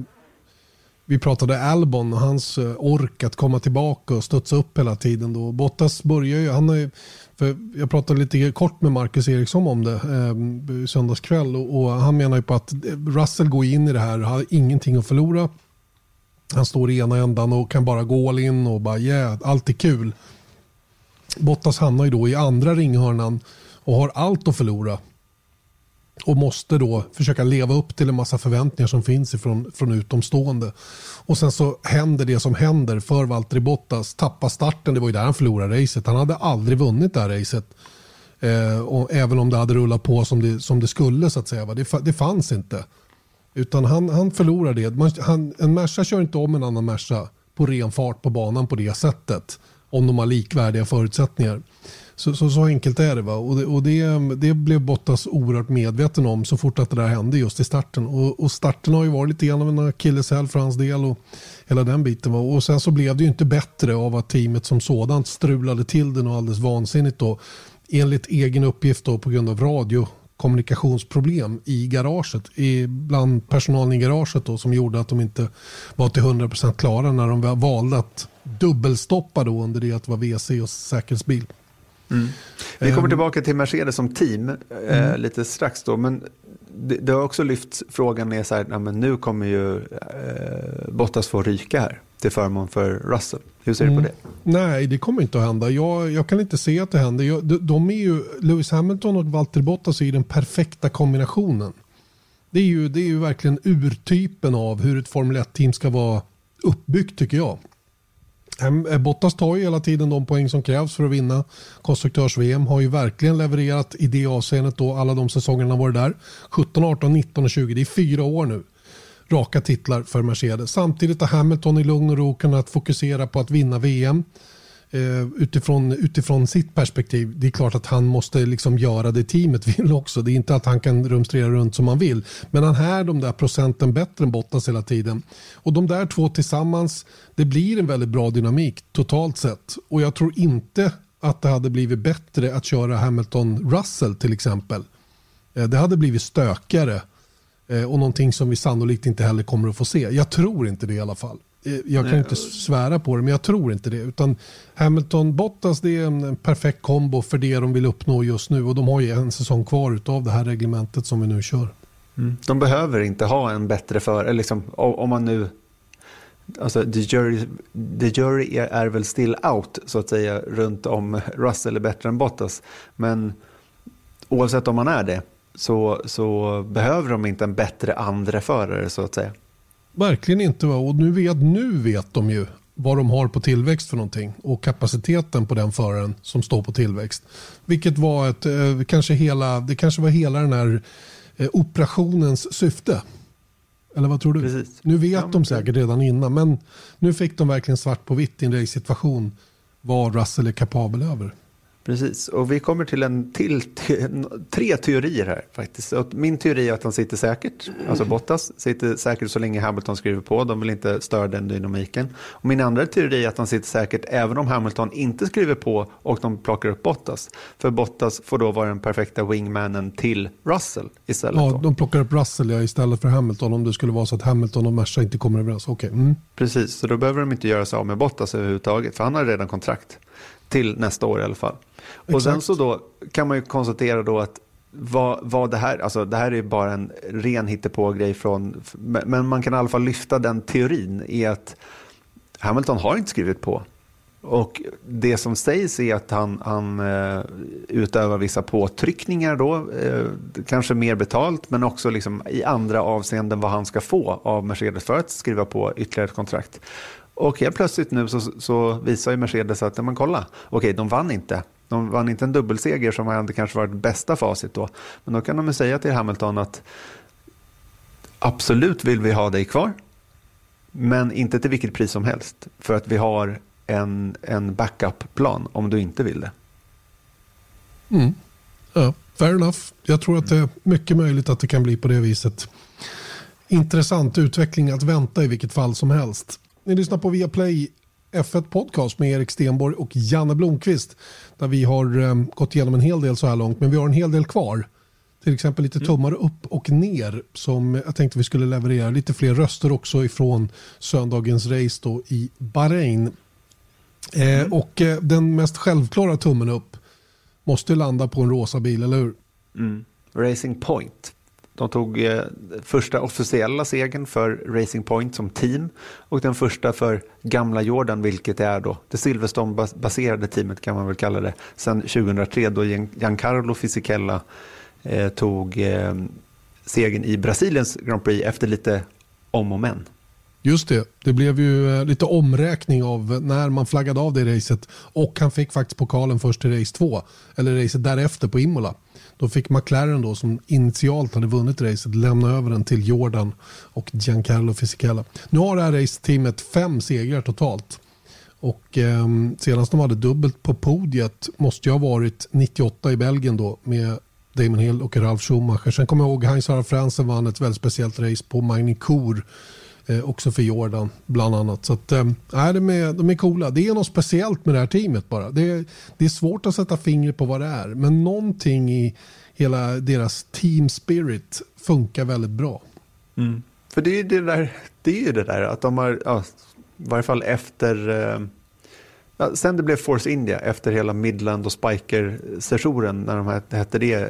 vi pratade Albon och hans eh, ork att komma tillbaka och studsa upp hela tiden. Då. Bottas börjar ju, han har för jag pratade lite kort med Marcus Eriksson om det eh, söndagskväll och, och, han menar ju på att eh, Russell går in i det här har ingenting att förlora. Han står i ena ändan och kan bara gå all in och bara yeah, allt är kul. Bottas hamnar ju då i andra ringhörnan och har allt att förlora. Och måste då försöka leva upp till en massa förväntningar som finns ifrån, från utomstående. Och sen så händer det som händer för Valtteri Bottas. Tappar starten, det var ju där han förlorade racet. Han hade aldrig vunnit det här racet. Eh, och även om det hade rullat på som det, som det skulle så att säga. Det, det fanns inte. Utan han, han förlorar det. Man, han, en Merca kör inte om en annan Merca på ren fart på banan på det sättet. Om de har likvärdiga förutsättningar. Så, så, så enkelt är det. Va? Och, det, och det, det blev Bottas oerhört medveten om så fort att det där hände just i starten. Och, och starten har ju varit lite grann av en akilleshäl för hans del. Och hela den biten. Va? Och sen så blev det ju inte bättre av att teamet som sådant strulade till det och alldeles vansinnigt. Då. Enligt egen uppgift då, på grund av radio kommunikationsproblem i garaget, i, bland personalen i garaget då, som gjorde att de inte var till 100% klara när de valde att dubbelstoppa då under det att det var WC och säkerhetsbil. Mm. Vi kommer ehm. tillbaka till Mercedes som team eh, mm. lite strax då, men det, det, har också lyft frågan är så här, ja, men nu kommer ju eh, Bottas få ryka här till förmån för Russell. Hur ser mm. du på mm. det? Nej, det kommer inte att hända. Jag, jag kan inte se att det händer. Jag, de, de, är ju, Lewis Hamilton och Valtteri Bottas är den perfekta kombinationen. Det är, ju, det är ju verkligen urtypen av hur ett Formel 1-team ska vara uppbyggt tycker jag. Eh, Bottas tar ju hela tiden de poäng som krävs för att vinna konstruktörs-VM. Har ju verkligen levererat i det avseendet då alla de säsongerna varit där. 17, 18, 19 och 20. Det är fyra år nu raka titlar för Mercedes. Samtidigt har Hamilton i lugn och ro kunnat fokusera på att vinna VM. Eh, utifrån, utifrån sitt perspektiv. Det är klart att han måste liksom göra det teamet vill också. Det är inte att han kan rumstrera runt som han vill. Men han är de där procenten bättre än Bottas hela tiden. Och de där två tillsammans, det blir en väldigt bra dynamik totalt sett. Och jag tror inte att det hade blivit bättre att köra Hamilton-Russell till exempel. Eh, det hade blivit stökigare och någonting som vi sannolikt inte heller kommer att få se. Jag tror inte det i alla fall. Eh, jag kan Nej. inte svära på det, men jag tror inte det. Utan Hamilton-Bottas det är en perfekt kombo för det de vill uppnå just nu. Och de har ju en säsong kvar av det här reglementet som vi nu kör. Mm. De behöver inte ha en bättre för, liksom, om man nu Alltså, the, jury, the jury är väl still out så att säga runt om Russell är bättre än Bottas. Men oavsett om man är det så, så behöver de inte en bättre andra förare så att säga. Verkligen inte. Va? Och nu vet, nu vet de ju vad de har på tillväxt för någonting och kapaciteten på den föraren som står på tillväxt. Vilket var ett, eh, kanske hela, det kanske var hela den här eh, operationens syfte. Eller vad tror du? Precis. Nu vet ja, de säkert redan innan men nu fick de verkligen svart på vitt i en situation vad Russell är kapabel över. Precis, och vi kommer till en till, tre teorier här faktiskt. Min teori är att han sitter säkert, alltså Bottas sitter säkert så länge Hamilton skriver på, de vill inte störa den dynamiken. Och min andra teori är att han sitter säkert även om Hamilton inte skriver på och de plockar upp Bottas. För Bottas får då vara den perfekta wingmanen till Russell istället. Ja, då. de plockar upp Russell ja, istället för Hamilton om det skulle vara så att Hamilton och Merca inte kommer överens. Okay. Mm. Precis, så då behöver de inte göra sig av med Bottas överhuvudtaget, för han har redan kontrakt. Till nästa år i alla fall. Exakt. Och sen så då kan man ju konstatera då att vad, vad det här, alltså det här är bara en ren hittepå-grej från, men man kan i alla fall lyfta den teorin i att Hamilton har inte skrivit på. Och det som sägs är att han, han uh, utövar vissa påtryckningar då, uh, kanske mer betalt, men också liksom i andra avseenden vad han ska få av Mercedes för att skriva på ytterligare ett kontrakt. Och helt plötsligt nu så, så visar ju Mercedes att, men kolla, okej, de vann inte. De vann inte en dubbelseger som hade kanske varit bästa facit då. Men då kan de ju säga till Hamilton att absolut vill vi ha dig kvar. Men inte till vilket pris som helst. För att vi har en, en backup-plan om du inte vill det. Mm. Ja, fair enough. Jag tror att det är mycket möjligt att det kan bli på det viset. Intressant utveckling att vänta i vilket fall som helst. Ni lyssnar på Viaplay F1 Podcast med Erik Stenborg och Janne Blomqvist. Där vi har um, gått igenom en hel del så här långt men vi har en hel del kvar. Till exempel lite mm. tummar upp och ner som jag tänkte vi skulle leverera. Lite fler röster också ifrån söndagens race då i Bahrain. Eh, mm. och eh, den mest självklara tummen upp måste landa på en rosa bil, eller hur? Mm. Racing Point. De tog eh, första officiella segern för Racing Point som team och den första för gamla Jordan, vilket är då det Silverstone-baserade teamet kan man väl kalla det, sedan 2003 då Giancarlo Fisichella eh, tog eh, segern i Brasiliens Grand Prix efter lite om och men. Just det, det blev ju eh, lite omräkning av när man flaggade av det racet och han fick faktiskt pokalen först till race 2, eller racet därefter på Imola. Då fick McLaren då som initialt hade vunnit racet lämna över den till Jordan och Giancarlo Fisichella. Nu har det här raceteamet fem segrar totalt. Och eh, senast de hade dubbelt på podiet måste jag ha varit 98 i Belgien då med Damon Hill och Ralf Schumacher. Sen kommer jag ihåg Heinz Harald Fransen vann ett väldigt speciellt race på Magny eh, också för Jordan bland annat. Så att, eh, de, är, de är coola. Det är något speciellt med det här teamet bara. Det är, det är svårt att sätta fingret på vad det är. Men någonting i hela deras team spirit funkar väldigt bra. Mm. För det är ju det där, det är det där att de har, ja, i varje fall efter eh, Ja, sen det blev Force India efter hela Midland och Spiker-sessionen när de hette det eh,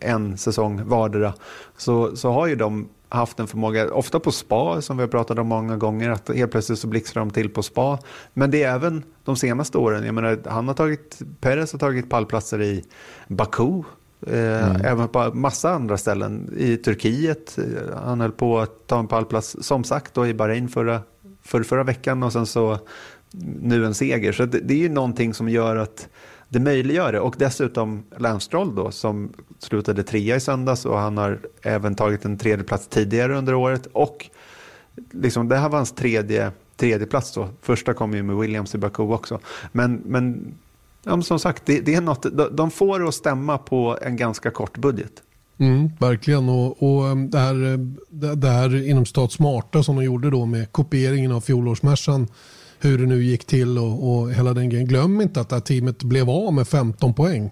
en säsong vardera så, så har ju de haft en förmåga, ofta på spa som vi har pratat om många gånger, att helt plötsligt så blixtrar de till på spa. Men det är även de senaste åren, jag menar han har tagit, Perez har tagit pallplatser i Baku, eh, mm. även på massa andra ställen, i Turkiet, han höll på att ta en pallplats som sagt då i Bahrain förra, för, förra veckan och sen så nu en seger. Så det, det är ju någonting som gör att det möjliggör det. Och dessutom Lance då som slutade trea i söndags och han har även tagit en tredje plats tidigare under året. Och liksom, det här var hans tredje tredje plats då. Första kom ju med Williams i Baku också. Men, men ja, som sagt, det, det är något, de får det att stämma på en ganska kort budget. Mm, verkligen. Och, och eh, det, här, eh, det, det här inom stat smarta som de gjorde då med kopieringen av fjolårsmässan hur det nu gick till och, och hela den grejen. Glöm inte att det här teamet blev av med 15 poäng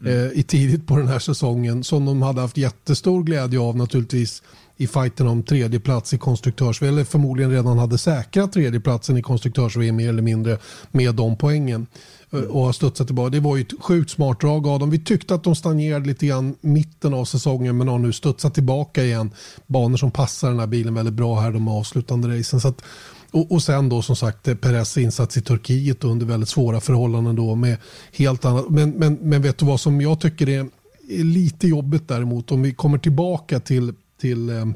mm. eh, i tidigt på den här säsongen som de hade haft jättestor glädje av naturligtvis i fighten om tredje plats i konstruktörs eller förmodligen redan hade säkrat tredjeplatsen i konstruktörs mer eller mindre med de poängen eh, och har studsat tillbaka. Det var ju ett sjukt smart drag av dem. Vi tyckte att de stagnerade lite grann mitten av säsongen men har nu studsat tillbaka igen. Banor som passar den här bilen väldigt bra här de avslutande racen. Så att, och, och sen då som sagt Perez insats i Turkiet under väldigt svåra förhållanden då med helt annat. Men, men, men vet du vad som jag tycker är, är lite jobbigt däremot om vi kommer tillbaka till till, eh,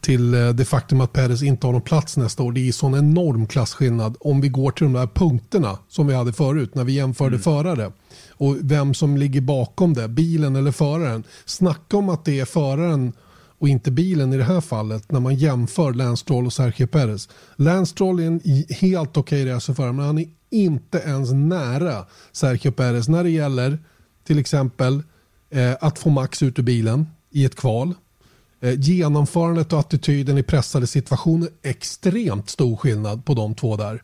till eh, det faktum att Perez inte har någon plats nästa år. Det är sån enorm klasskillnad om vi går till de där punkterna som vi hade förut när vi jämförde mm. förare och vem som ligger bakom det, bilen eller föraren. Snacka om att det är föraren och inte bilen i det här fallet när man jämför Lance Stroll och Sergio Perez. Lance Stroll är en helt okej okay racerförare men han är inte ens nära Sergio Perez när det gäller till exempel eh, att få max ut ur bilen i ett kval. Eh, genomförandet och attityden i pressade situationer, extremt stor skillnad på de två där.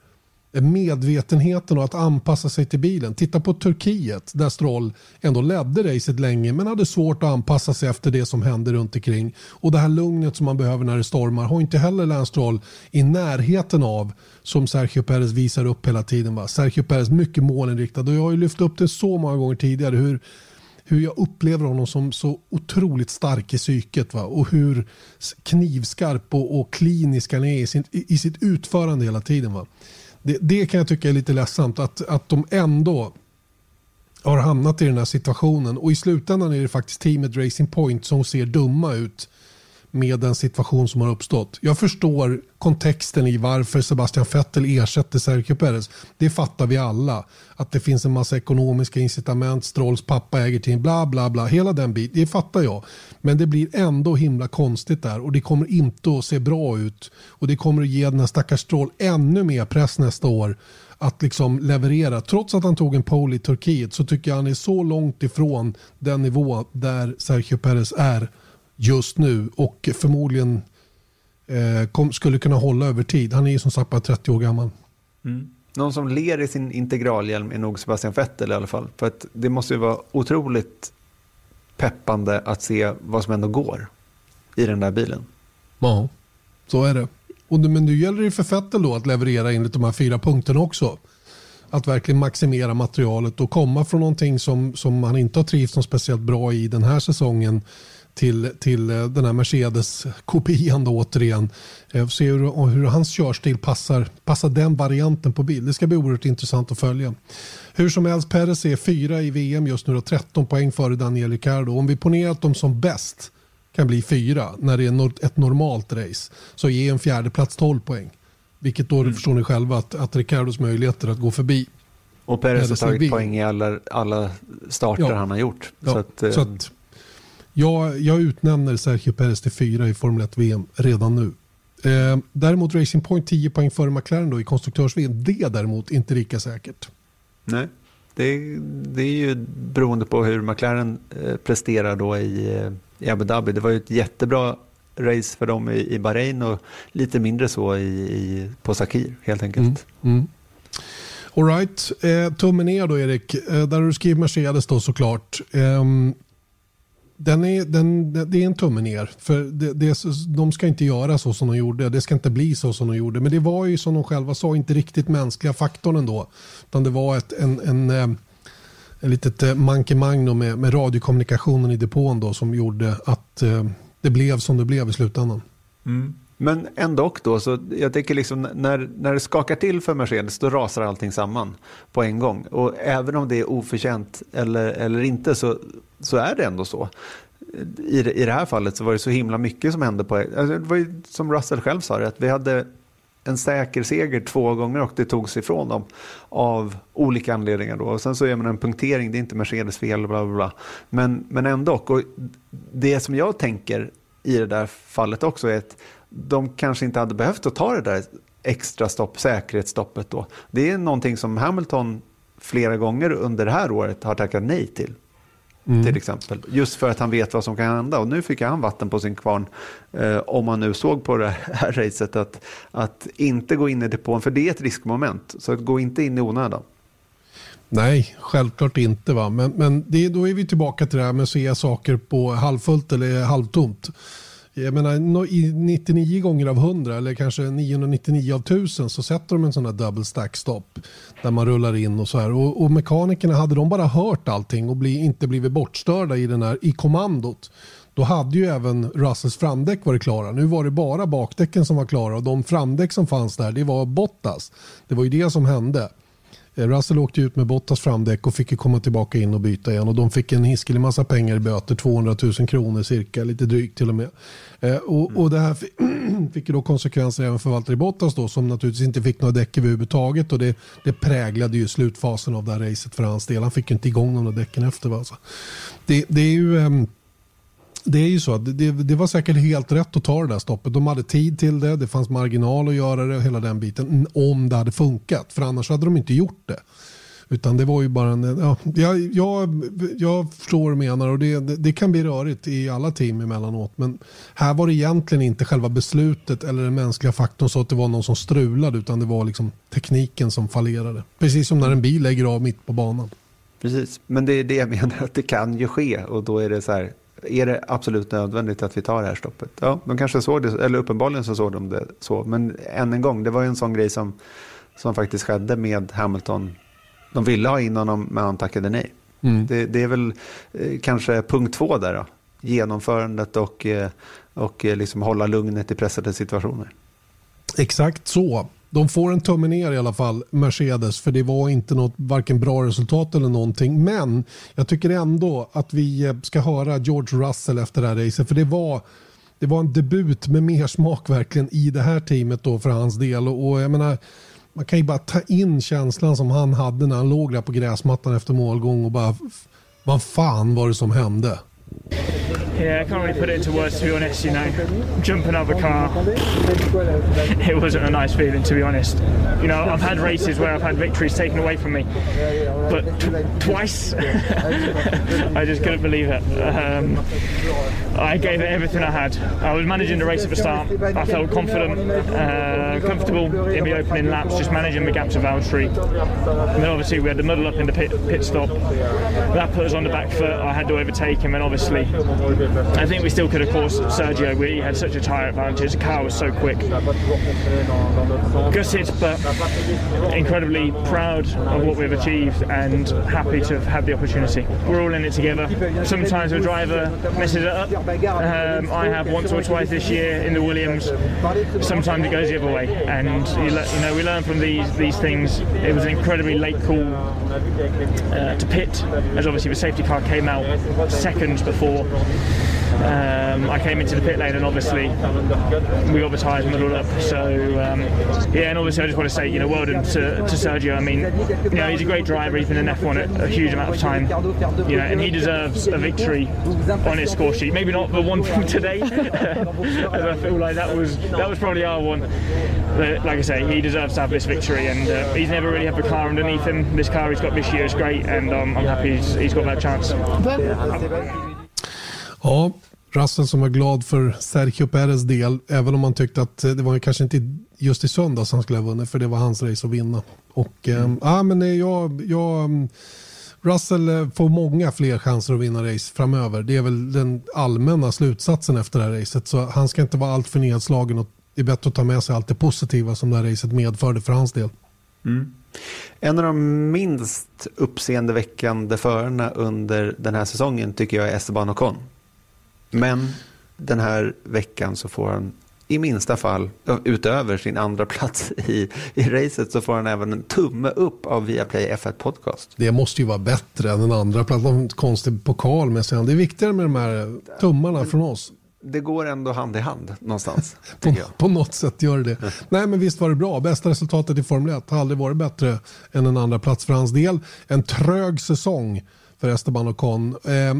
Medvetenheten och att anpassa sig till bilen. Titta på Turkiet där Stroll ändå ledde racet länge men hade svårt att anpassa sig efter det som hände runt omkring. Och det här lugnet som man behöver när det stormar har inte heller Lance Stroll i närheten av som Sergio Perez visar upp hela tiden. Va? Sergio Perez mycket målinriktad och jag har ju lyft upp det så många gånger tidigare hur hur jag upplever honom som så otroligt stark i psyket va? och hur knivskarp och, och klinisk han är i, sin, i, i, sitt utförande hela tiden. Va? Det, det, kan jag tycka är lite ledsamt att, att de ändå har hamnat i den här situationen. Och i slutändan är det faktiskt teamet Racing Point som ser dumma ut med den situation som har uppstått. Jag förstår kontexten i varför Sebastian Vettel ersätter Sergio Perez. Det fattar vi alla. Att det finns en massa ekonomiska incitament, Strolls pappa äger till bla bla bla. Hela den biten, det fattar jag. Men det blir ändå himla konstigt där och det kommer inte att se bra ut. Och det kommer att ge den här stackars Stroll ännu mer press nästa år att liksom leverera. Trots att han tog en pole i Turkiet så tycker jag han är så långt ifrån den nivå där Sergio Perez är just nu och förmodligen eh, kom, skulle kunna hålla över tid. Han är ju som sagt bara 30 år gammal. Mm. Någon som ler i sin integralhjälm är nog Sebastian Vettel i alla fall. För att det måste ju vara otroligt peppande att se vad som ändå går i den där bilen. Ja, så är det. Och, men nu gäller det för Vettel då att leverera enligt de här fyra punkterna också. Att verkligen maximera materialet och komma från någonting som, som han inte har trivts speciellt bra i den här säsongen till, till eh, den här Mercedes-kopian då återigen. Eh, se hur, hur hans körstil passar, passar den varianten på bil. Det ska bli oerhört intressant att följa. Hur som helst, Perez är fyra i VM just nu och 13 poäng före Daniel Ricciardo. Om vi ponerar att de som bäst kan bli fyra när det är ett normalt race så ger en fjärde plats 12 poäng. Vilket då mm. förstår ni själva att, att Ricciardos möjligheter att gå förbi och Perez har tagit poäng i alla, alla starter ja. han har gjort. Ja. Så att, så att, jag, jag utnämner Sergio Perez till fyra i Formel 1 VM redan nu. Eh, däremot Racing Point 10 poäng före McLaren då i konstruktörs-VM. Det däremot inte lika säkert. Nej, det, det är ju beroende på hur McLaren eh, presterar då i, eh, i Abu Dhabi. Det var ju ett jättebra race för dem i, i Bahrain och lite mindre så i, i, på Sakir helt enkelt. Mm, mm. All right. eh, tummen ner då Erik. Eh, där har du skrivit Mercedes då såklart. Eh, den är, den, det är en tumme ner. För det, det, de ska inte göra så som de gjorde. Det ska inte bli så som de gjorde. Men det var ju som de själva sa inte riktigt mänskliga faktorn ändå. Utan det var ett, en, en, eh, en litet eh, mankemang med, med radiokommunikationen i depån då, som gjorde att eh, det blev som det blev i slutändan. Mm. Men ändå då, så jag tänker liksom när, när det skakar till för Mercedes då rasar allting samman på en gång. Och även om det är oförtjänt eller, eller inte så, så är det ändå så. I, I det här fallet så var det så himla mycket som hände på, e-, alltså det var ju som Russell själv sa det, att vi hade en säker seger två gånger och det togs ifrån dem av olika anledningar. Då. Och sen så är man en punktering, det är inte Mercedes fel, bla bla bla. Men, men ändå, och det som jag tänker i det där fallet också är att de kanske inte hade behövt att ta det där extra stopp, säkerhetsstoppet då. Det är någonting som Hamilton flera gånger under det här året har tackat nej till. Mm. Till exempel. Just för att han vet vad som kan hända. Och nu fick han vatten på sin kvarn. Eh, om man nu såg på det här racet. Att, att inte gå in i depån. För det är ett riskmoment. Så gå inte in i onödan. Nej, självklart inte. Va? Men, men det, då är vi tillbaka till det här med att se saker på halvfullt eller halvtomt. Jag menar, i 99 gånger av 100 eller kanske 999 av 1000 så sätter de en sån här double stack stopp där man rullar in och så här. Och, och mekanikerna, hade de bara hört allting och bli, inte blivit bortstörda i, den här, i kommandot då hade ju även Russells framdäck varit klara. Nu var det bara bakdäcken som var klara och de framdäck som fanns där det var Bottas. Det var ju det som hände. Eh, Russell åkte ut med Bottas framdäck och fick komma tillbaka in och byta igen. Och de fick en hiskelig massa pengar i böter, 200 000 kronor cirka, lite drygt till och med. Eh, och, och det här fick ju då konsekvenser även för Valtteri Bottas då, som naturligtvis inte fick några däck överhuvudtaget. Och det, det präglade ju slutfasen av det här racet för hans del. Han fick ju inte igång några däcken efter. Alltså. Det, det är ju... Ehm, det är ju så att det, det, var säkert helt rätt att ta det där stoppet. De hade tid till det, det fanns marginal att göra det, och hela den biten. Om det hade funkat, för annars hade de inte gjort det. Utan det var ju bara en... Ja, jag, jag, jag förstår vad du menar och det, det, det, kan bli rörigt i alla team emellanåt. Men här var det egentligen inte själva beslutet eller den mänskliga faktorn så att det var någon som strulade utan det var liksom tekniken som fallerade. Precis som när en bil lägger av mitt på banan. Precis, men det är det jag menar att det kan ju ske och då är det så här är det absolut nödvändigt att vi tar det här stoppet? Ja, de kanske såg det, eller uppenbarligen så såg de det så. Men än en gång, det var ju en sån grej som, som faktiskt skedde med Hamilton. De ville ha in honom, men han tackade nej. Mm. Det, det, är väl eh, kanske punkt två där då. Genomförandet och, eh, och eh, liksom hålla lugnet i pressade situationer. Exakt så de får en tumme ner i alla fall, Mercedes, för det var inte något varken bra resultat eller någonting. Men jag tycker ändå att vi eh, ska höra George Russell efter det här racet, för det var det var en debut med mer smak verkligen i det här teamet då för hans del. Och jag menar, man kan ju bara ta in känslan som han hade när han låg där på gräsmattan efter målgång och bara vad fan var det som hände? Yeah, I can't really put it into words to be honest. You know, jumping out of a car, it wasn't a nice feeling to be honest. You know, I've had races where I've had victories taken away from me, but twice, I just couldn't believe it. Um, I gave it everything I had. I was managing the race at the start. I felt confident, uh, comfortable in the opening laps, just managing the gaps of Valtteri. And then obviously we had the muddle up in the pit, pit stop. That put us on the back foot. I had to overtake him, and obviously I think we still could have caused Sergio. We had such a tyre advantage. The car was so quick. Gutted, but incredibly proud of what we've achieved and happy to have had the opportunity. We're all in it together. Sometimes the driver messes it up. Um, I have once or twice this year in the Williams. Sometimes it goes the other way, and you, you know we learn from these these things. It was an incredibly late call uh, to pit, as obviously the safety car came out seconds before. Um, I came into the pit lane and obviously we got the tyres muddled up. So um, yeah, and obviously I just want to say, you know, well done to, to Sergio. I mean, you know, he's a great driver. He's been in F1 a, a huge amount of time, you know, and he deserves a victory on his score sheet. Maybe not the one from today, as I feel like that was that was probably our one. But like I say, he deserves to have this victory, and uh, he's never really had the car underneath him. This car he's got this year is great, and um, I'm happy he's, he's got that chance. Ja, Russell som var glad för Sergio Perez del, även om man tyckte att det var kanske inte just i söndags han skulle ha vunnit, för det var hans race att vinna. Och mm. äh, ja, men jag, jag, mm, Russell eh, får många fler chanser att vinna race framöver. Det är väl den allmänna slutsatsen efter det här racet. Så han ska inte vara alltför nedslagen och det är bättre att ta med sig allt det positiva som det här racet medförde för hans del. Mm. En av de minst uppseendeväckande förarna under den här säsongen tycker jag är Esteban Ocon. Men den här veckan så får han i minsta fall, utöver sin andra plats i, i racet, så får han även en tumme upp av Viaplay F1 Podcast. Det måste ju vara bättre än en andra plats. En konstig pokal med sig. Det är viktigare med de här tummarna från oss. Det går ändå hand i hand någonstans. på, på, något sätt gör det Nej men visst var det bra. Bästa resultatet i Formel 1 har aldrig varit bättre än en andra plats för hans del. En trög säsong för Esteban Ocon. Eh,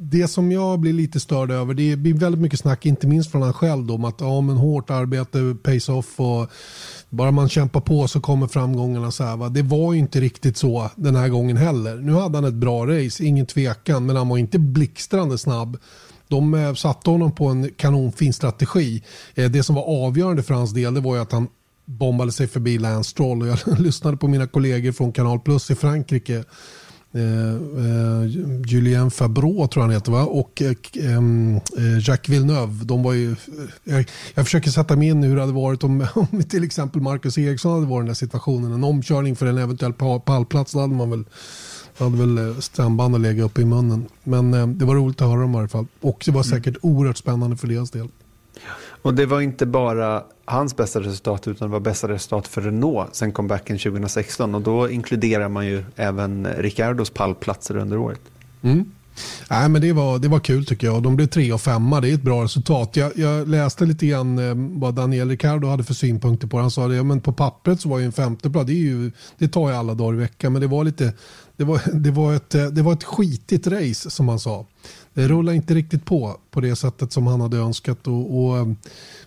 det som jag blir lite störd över, det blir väldigt mycket snack, inte minst från han själv, då, om att ja, men hårt arbete pays off och bara man kämpar på så kommer framgångarna. Så här, va? Det var ju inte riktigt så den här gången heller. Nu hade han ett bra race, ingen tvekan, men han var inte blixtrande snabb. De eh, satte honom på en kanonfin strategi. Eh, det som var avgörande för hans del det var ju att han bombade sig förbi Lance Stroll. Och jag lyssnade på mina kollegor från Kanal Plus i Frankrike. Eh, eh, Julien Fabreau tror jag han heter va? och eh, Jacques Villeneuve. De var ju, jag, jag försöker sätta mig in hur det hade varit om, om till exempel Marcus Eriksson hade varit i den här situationen. En omkörning för en eventuell pallplats. Då hade man väl hade väl stämbanden legat upp i munnen. Men det var roligt att höra dem i alla fall. Och det var mm. säkert oerhört spännande för deras del. Och det var inte bara hans bästa resultat utan det var bästa resultat för Renault sen comebacken 2016. Och då inkluderar man ju även Ricardos pallplatser under året. Mm. Nej, men det, var, det var kul tycker jag. De blev tre och femma. Det är ett bra resultat. Jag, jag läste lite grann eh, vad Daniel Ricardo hade för synpunkter på det. Han sa att ja, på pappret så var ju en femteplats. Det, det tar jag alla dagar i veckan. Men det var lite det var, det, var ett, eh, det var ett skitigt race som han sa. Det rullade inte riktigt på på det sättet som han hade önskat. Och, och eh,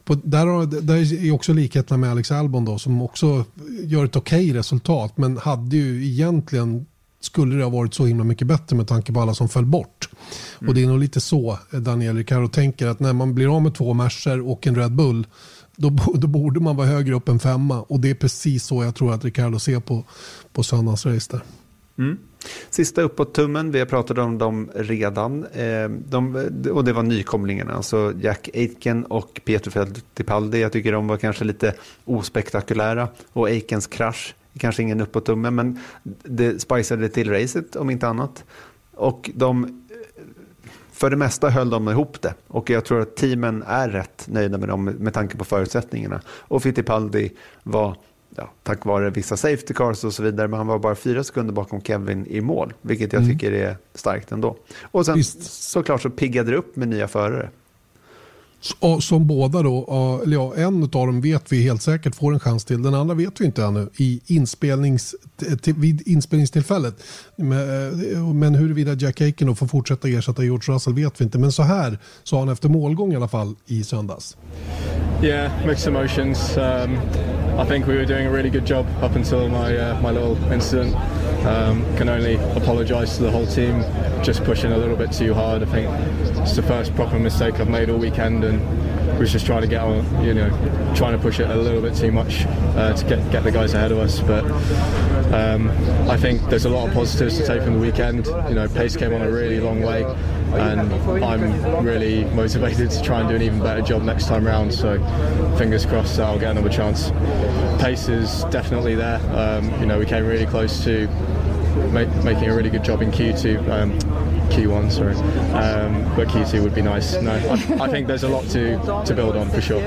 på, där, där är också likheterna med Alex Albon då, som också gör ett okej okay resultat men hade ju egentligen skulle det ha varit så himla mycket bättre med tanke på alla som föll bort. Mm. Och det är nog lite så eh, Daniel Ricciardo tänker att när man blir av med två Mercer och en Red Bull då, då borde man vara högre upp än femma och det är precis så jag tror att Riccardo ser på, på söndagens race där. Mm. Sista uppåt-tummen, vi har pratat om dem redan. Eh, de, och det var nykomlingarna, alltså Jack Aitken och Peter Fittipaldi. Jag tycker de var kanske lite ospektakulära. Och Aitkens krasch, kanske ingen uppåt-tumme, men det spicade till racet om inte annat. Och de, för det mesta höll de ihop det. Och jag tror att teamen är rätt nöjda med dem med tanke på förutsättningarna. Och Fittipaldi var ja, tack vare vissa safety cars och så vidare, men han var bara fyra sekunder bakom Kevin i mål, vilket jag mm. tycker är starkt ändå. Och sen Visst. såklart så piggade det upp med nya förare. Som båda då, eller ja, en av dem vet vi helt säkert får en chans till. Den andra vet vi inte ännu i inspelnings, vid inspelningstillfället. Eh, men huruvida Jack Aiken får fortsätta ersätta George Russell vet vi inte. Men så här sa han efter målgång i alla fall i söndags. Yeah, mixed emotions. Um, I think we were doing a really good job up until my uh, my little incident. Um, can only apologise to the whole team, just pushing a little bit too hard. I think it's the first proper mistake I've made all weekend, and was just trying to get on, you know, trying to push it a little bit too much uh, to get get the guys ahead of us. But um, I think there's a lot of positives to take from the weekend. You know, pace came on a really long way and I'm really motivated to try and do an even better job next time round. So fingers crossed I'll get another chance. Pace is definitely there. Um, you know, we came really close to make, making a really good job in Q2. Um, Q1, sorry, um, but Q2 would be nice. No, I, I think there's a lot to, to build on for sure.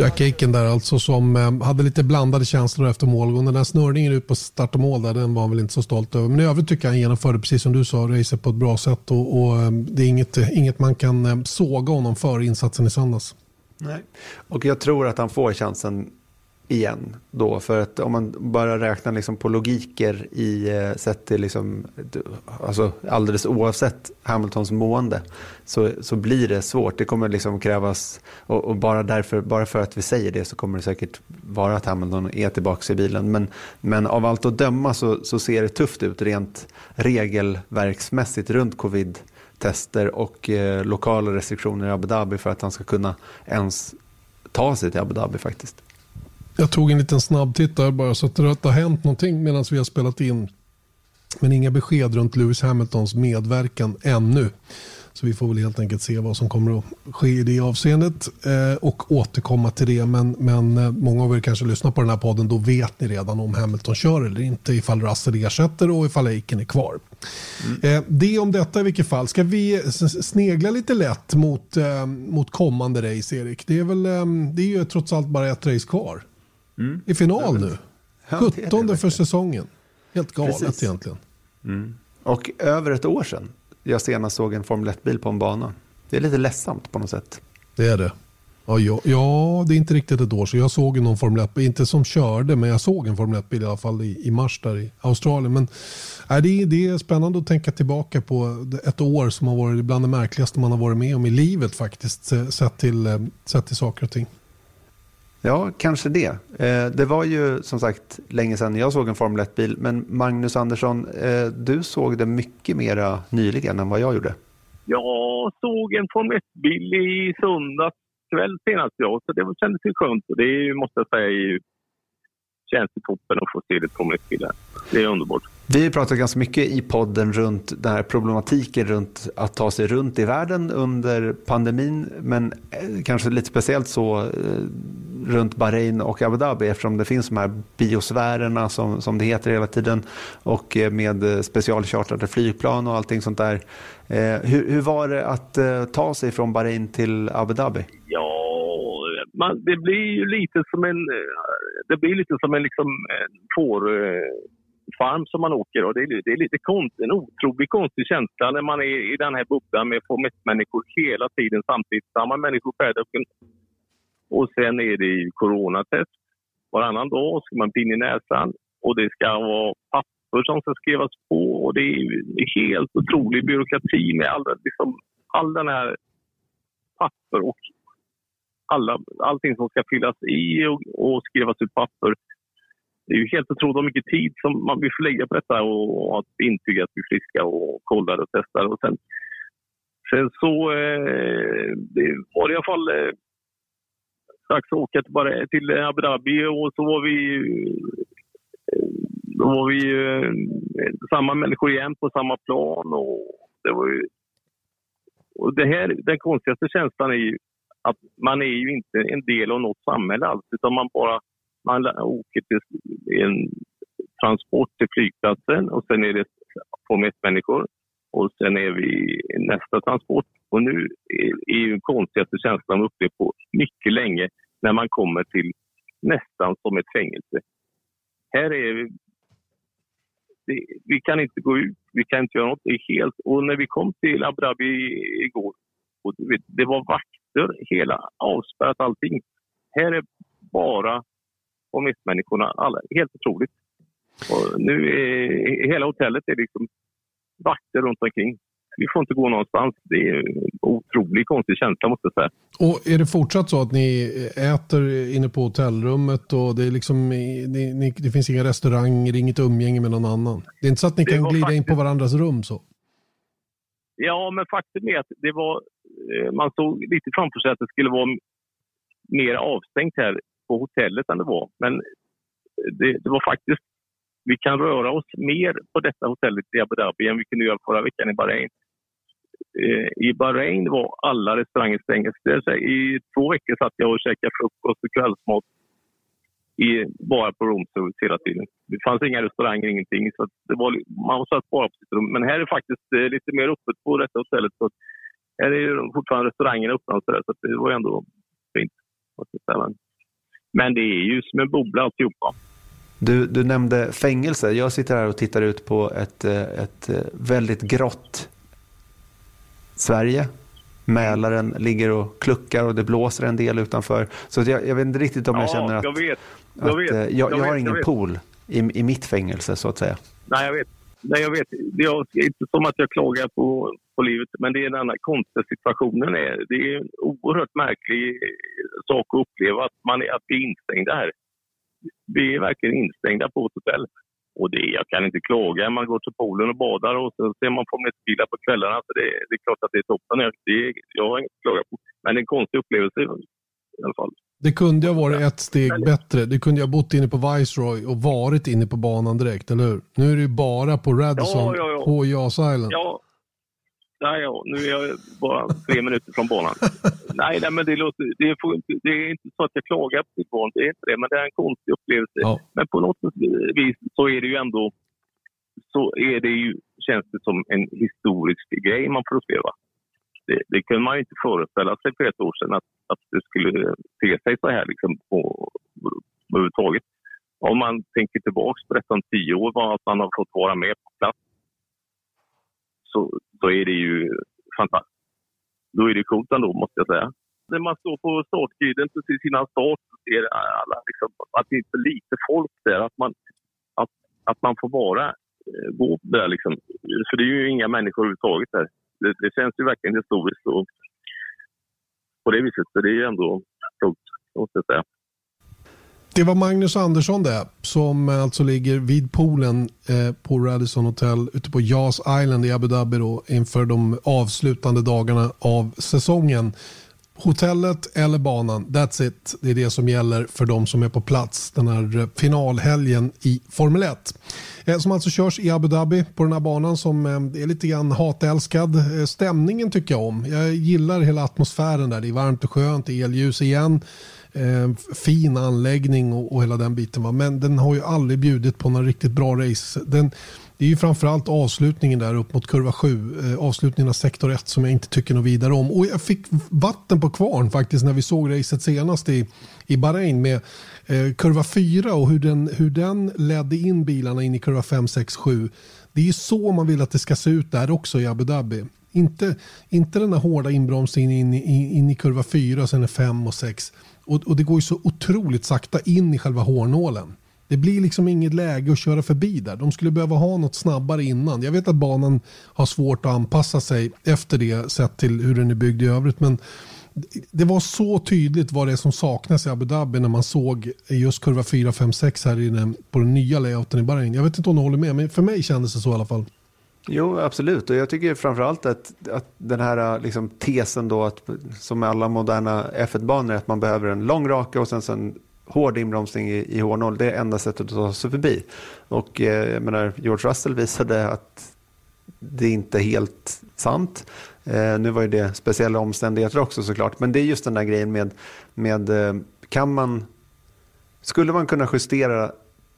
Jack Aiken där alltså som eh, hade lite blandade känslor efter målgången. Den där snurrningen ut på start och mål där, den var han väl inte så stolt över. Men i övrigt tycker jag han genomförde, precis som du sa, racet på ett bra sätt. Och, och eh, det är inget, inget man kan eh, såga honom för insatsen i söndags. Nej, och jag tror att han får chansen igen då. För att om man bara räknar liksom på logiker i eh, sett till liksom, alltså alldeles oavsett Hamiltons mående så, så blir det svårt. Det kommer liksom krävas, och, och, bara, därför, bara för att vi säger det så kommer det säkert vara att Hamilton är tillbaka i bilen. Men, men av allt att döma så, så ser det tufft ut rent regelverksmässigt runt covid tester och eh, lokala restriktioner i Abu Dhabi för att han ska kunna ens ta sig till Abu Dhabi faktiskt. Jag tog en liten snabbtitt där bara så att det har hänt någonting medan vi har spelat in. Men inga besked runt Lewis Hamiltons medverkan ännu. Så vi får väl helt enkelt se vad som kommer att ske i det avseendet eh, och återkomma till det. Men, men eh, många av er kanske lyssnar på den här podden, då vet ni redan om Hamilton kör eller inte, ifall Russell ersätter och ifall Aiken är kvar. Mm. Eh, det om detta i vilket fall. Ska vi snegla lite lätt mot, eh, mot kommande race, Erik? Det är, väl, det är ju trots allt bara ett race kvar. Mm. I final nu. 17 för säsongen. Helt galet Precis. egentligen. Mm. Och över ett år sedan jag senast såg en Formel 1-bil på en bana. Det är lite ledsamt på något sätt. Det är det. Ja, ja, ja, det är inte riktigt ett år sedan. Jag såg någon Formel 1 inte som körde, men jag såg en Formel 1-bil i alla fall i, i mars där i Australien. Men äh, det, är, det är spännande att tänka tillbaka på ett år som har varit bland det märkligaste man har varit med om i livet faktiskt, sett till, eh, sett till saker och ting. Ja, kanske det. Eh, det var ju som sagt länge sedan jag såg en Formel 1-bil, men Magnus Andersson, eh, du såg det mycket mera nyligen än vad jag gjorde. Jag såg en Formel 1-bil i söndags kväll senast, ja, så det kändes ju skönt. Och det måste jag säga är känns det toppen att få se det Formel 1-bil Det är underbart. Vi har pratat ganska mycket i podden runt den här problematiken runt att ta sig runt i världen under pandemin, men eh, kanske lite speciellt så runt Bahrain och Abu Dhabi eftersom det finns de här biosfärerna som, som det heter hela tiden och eh, med eh, specialchartrade flygplan och allting sånt där. Eh, hur, hur, var det att eh, ta sig från Bahrain till Abu Dhabi? Ja, man, det blir ju lite som en, eh, det blir lite som en liksom, fårfarm eh, som man åker och det är, det är lite konst, en otroligt konstig känsla när man är i den här bubblan med människor hela tiden samtidigt. Samma människor färdas och sen är det ju coronatest varannan dag. ska man pinna i näsan och det ska vara papper som ska skrivas på. Och det är helt otrolig byråkrati med all, liksom, all den här papper och alla, allting som ska fyllas i och, och skrivas ut papper. Det är ju helt otroligt hur mycket tid som man vill förlägga på detta och, och att intyga att vi är friska och kollar och testar. Och sen, sen så eh, det var det i alla fall eh, strax åka till, bara till Abu Dhabi och så var vi eh, då var vi eh, samma människor igen på samma plan. Och det, var ju, och det här, den konstigaste känslan är ju att man är ju inte en del av något samhälle alls utan man bara man åker till en transport till flygplatsen och sen är det Formel människor och sen är vi nästa transport. Och nu är, är ju den konstigaste känslan upplevt på mycket länge när man kommer till nästan som ett fängelse. Här är vi, det, vi kan inte gå ut, vi kan inte göra något. Det är helt, och när vi kom till Abu Dhabi igår, och det, det var vakter, hela avspärrat allting. Här är bara människorna, alla, helt otroligt. Och nu är hela hotellet är liksom vakter runt omkring vi får inte gå någonstans. Det är en otroligt konstig känsla måste jag säga. Och är det fortsatt så att ni äter inne på hotellrummet och det, är liksom, ni, ni, det finns inga restauranger, inget umgänge med någon annan? Det är inte så att ni det kan glida faktiskt... in på varandras rum så? Ja, men faktum är att det var, Eh, man såg lite framför sig att det skulle vara mer avstängt här på hotellet än det var. Men eh, det, det var faktiskt vi kan röra oss mer på detta hotellet i Abu Dhabi än vi kunde göra förra veckan i Bahrain. Eh, I Bahrain var alla restauranger stängda. I två veckor satt jag och käkade frukost och kvällsmat i, bara på roomservice hela tiden. Det fanns inga restauranger, ingenting. Så det var, man satt bara på sitt rum. Men här är faktiskt lite mer öppet på detta hotellet. Så är fortfarande restaurangerna öppna så, där, så det var ändå fint. Men det är ju som en bubbla alltihopa. Du, du nämnde fängelse. Jag sitter här och tittar ut på ett, eh, ett eh, väldigt grått Sverige. Mälaren ligger och kluckar och det blåser en del utanför. Så jag, jag vet inte riktigt om ja, jag känner att jag, vet. jag, att, vet. Eh, jag, jag, jag har ingen pool i, i mitt fängelse så att säga. Nej, jag vet. Nej, jag vet. Det är inte som att jag klagar på, på livet, men det är den här konstiga situationen. Är, det är en oerhört märklig sak att uppleva att man är, att bli instängd här vi är verkligen instängda på ett hotell. Och det, jag kan inte klaga. Man går till poolen och badar och så ser man Formel 1-bilar på kvällarna. Så det, det, är klart att det är toppen. Det, jag har inget att klaga på. Men det är en konstig upplevelse i alla fall. Det kunde ha varit ett steg bättre. Det kunde ha bott inne på Viceroy och varit inne på banan direkt, eller hur? Nu är det ju bara på Radisson, ja, ja, ja. på Jas Island. Ja, Nej, ja, nu är jag bara tre minuter från banan. nej, nej, men det, låter, det, får, det är inte så att jag klagar på barn, det är inte det. Men det är en konstig upplevelse. Ja. Men på något vis så är det ju ändå så är det ju, känns det som en historisk grej man får uppleva. Det, det kunde man ju inte föreställa sig för ett år sedan att, att det skulle te sig så här liksom på, överhuvudtaget. Om man tänker tillbaka på detta om tio år, vad att man har fått vara med på plats så, så är det ju fantastiskt. Då är det coolt ändå, måste jag säga. när man står på startgriden precis innan start och ser alla, liksom, att det är för lite folk där. Att man, att, att man får bara eh, gå där liksom. För det är ju inga människor överhuvudtaget där. Det, det känns ju verkligen historiskt och på det viset. Så det är ju ändå coolt, måste jag säga. Det var Magnus Andersson det, som alltså ligger vid poolen eh, på Radisson Hotel ute på Yas Island i Abu Dhabi då, inför de avslutande dagarna av säsongen. Hotellet eller banan, that's it. Det är det som gäller för de som är på plats den här eh, finalhelgen i Formel 1. Eh, som alltså körs i Abu Dhabi på den här banan som eh, är lite grann hatälskad. Eh, stämningen tycker jag om. Jag gillar hela atmosfären där. Det är varmt och skönt, elljus igen. Eh, fin anläggning och, och hela den biten. Va? Men den har ju aldrig bjudit på några riktigt bra race. Den, det är ju framförallt avslutningen där upp mot kurva 7. Eh, avslutningen av sektor 1 som jag inte tycker något vidare om. Och jag fick vatten på kvarn faktiskt när vi såg racet senast i, i Bahrain med eh, kurva 4 och hur den, hur den ledde in bilarna in i kurva 5, 6, 7. Det är ju så man vill att det ska se ut där också i Abu Dhabi. Inte, inte den där hårda inbromsningen in, in, in i kurva 4 och sen är 5 och 6. Och, och det går ju så otroligt sakta in i själva hårnålen. Det blir liksom inget läge att köra förbi där. De skulle behöva ha något snabbare innan. Jag vet att banan har svårt att anpassa sig efter det sett till hur den är byggd i övrigt. Men det var så tydligt vad det är som saknas i Abu Dhabi när man såg just kurva 4, 5, 6 här inne på den nya layouten i Bahrain. Jag vet inte om du håller med, men för mig kändes det så i alla fall. Jo, absolut. Och jag tycker framförallt att, att den här liksom, tesen då, att, som med alla moderna F1-banor, att man behöver en lång raka och sen, sen hård inbromsning i, i H0, det är enda sättet att ta sig förbi. Och eh, jag menar, George Russell visade att det inte är helt sant. Eh, nu var ju det speciella omständigheter också såklart, men det är just den där grejen med, med eh, kan man, skulle man kunna justera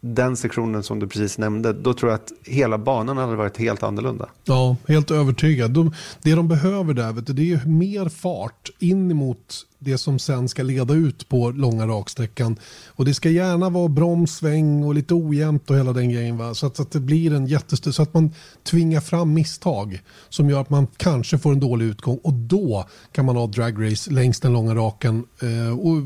den sektionen som du precis nämnde, då tror jag att hela banan hade varit helt annorlunda. Ja, helt övertygad. De, det de behöver där vet du, det är mer fart in emot det som sen ska leda ut på långa raksträckan. Och det ska gärna vara bromssväng och lite ojämnt och hela den grejen. Va? Så, att, så att det blir en jättestor, så att man tvingar fram misstag som gör att man kanske får en dålig utgång och då kan man ha dragrace längs den långa raken. Eh, och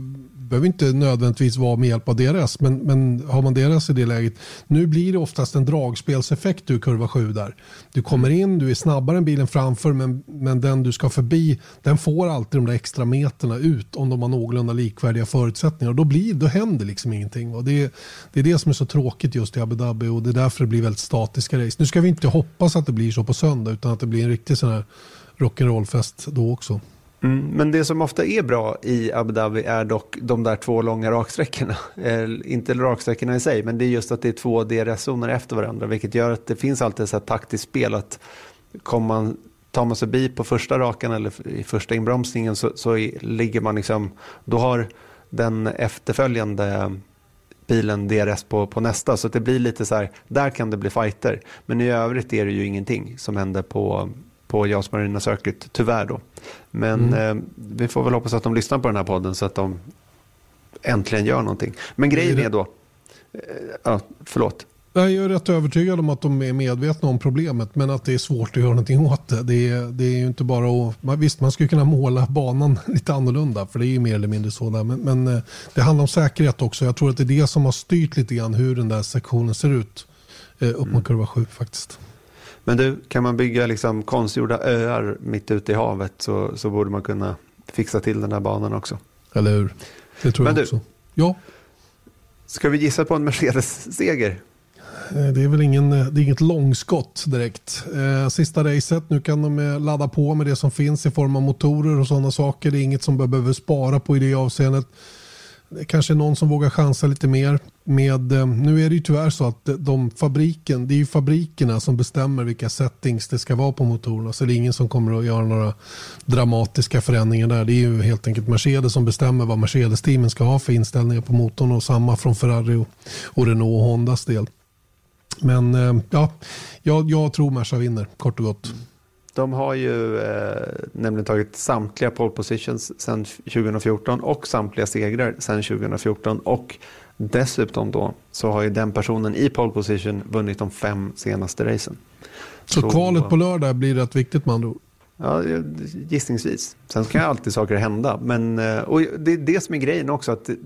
behöver inte nödvändigtvis vara med hjälp av DRS, men, men har man DRS i det läget. Nu blir det oftast en dragspelseffekt ur kurva 7 där. Du kommer in, du är snabbare än bilen framför, men, men den du ska förbi, den får alltid de där extra meterna ut om de har någorlunda likvärdiga förutsättningar. Och då, blir, då händer liksom ingenting. Och det, det är det som är så tråkigt just i Abu Dhabi och det är därför det blir väldigt statiska race. Nu ska vi inte hoppas att det blir så på söndag, utan att det blir en riktig sån här rock'n'roll-fest då också. Mm, men det som ofta är bra i Abu Dhabi är dock de där två långa raksträckorna. Eh, inte raksträckorna i sig, men det är just att det är två DRS-zoner efter varandra, vilket gör att det finns alltid ett taktiskt spel att kommer man, tar man sig förbi på första rakan eller i första inbromsningen så, så ligger man liksom, då har den efterföljande bilen DRS på, på nästa. Så det blir lite så här, där kan det bli fighter. Men i övrigt är det ju ingenting som händer på, på Jas Marina Circuit, tyvärr då. Men mm. eh, vi får väl hoppas att de lyssnar på den här podden så att de äntligen gör någonting. Men grejen är då, eh, ja, förlåt. Jag är rätt övertygad om att de är medvetna om problemet men att det är svårt att göra någonting åt det. Det är, det är ju inte bara att, visst man skulle kunna måla banan lite annorlunda för det är ju mer eller mindre så där. Men, men eh, det handlar om säkerhet också. Jag tror att det är det som har styrt lite grann hur den där sektionen ser ut eh, upp mot mm. kurva 7 faktiskt. Men du, kan man bygga liksom konstgjorda öar mitt ute i havet så, så borde man kunna fixa till den här banan också. Eller hur? Det tror Men jag också. Ja. Ska vi gissa på en Mercedes-seger? Eh, det är väl ingen, eh, det är inget långskott direkt. Eh, sista racet, nu kan de ladda på med det som finns i form av motorer och sådana saker. Det är inget som behöver spara på i det avseendet. Det kanske är någon som vågar chansa lite mer. Med, eh, nu är det ju tyvärr så att eh, de fabriken, det är ju fabrikerna som bestämmer vilka settings det ska vara på motorerna. Så det är ingen som kommer att göra några dramatiska förändringar där. Det är ju helt enkelt Mercedes som bestämmer vad Mercedes-teamen ska ha för inställningar på motorn och samma från Ferrari och, och Renault och Hondas del. Men eh, ja, jag, jag tror Merca vinner kort och gott. De har ju eh, nämligen tagit samtliga pole positions sedan 2014 och samtliga segrar sedan 2014. Och dessutom då så har ju den personen i pole position vunnit de fem senaste racen. Så, så kvalet på lördag blir rätt viktigt med andra ord? Ja, gissningsvis. Sen kan ju alltid saker hända. Men, eh, och det är det som är grejen också. att det,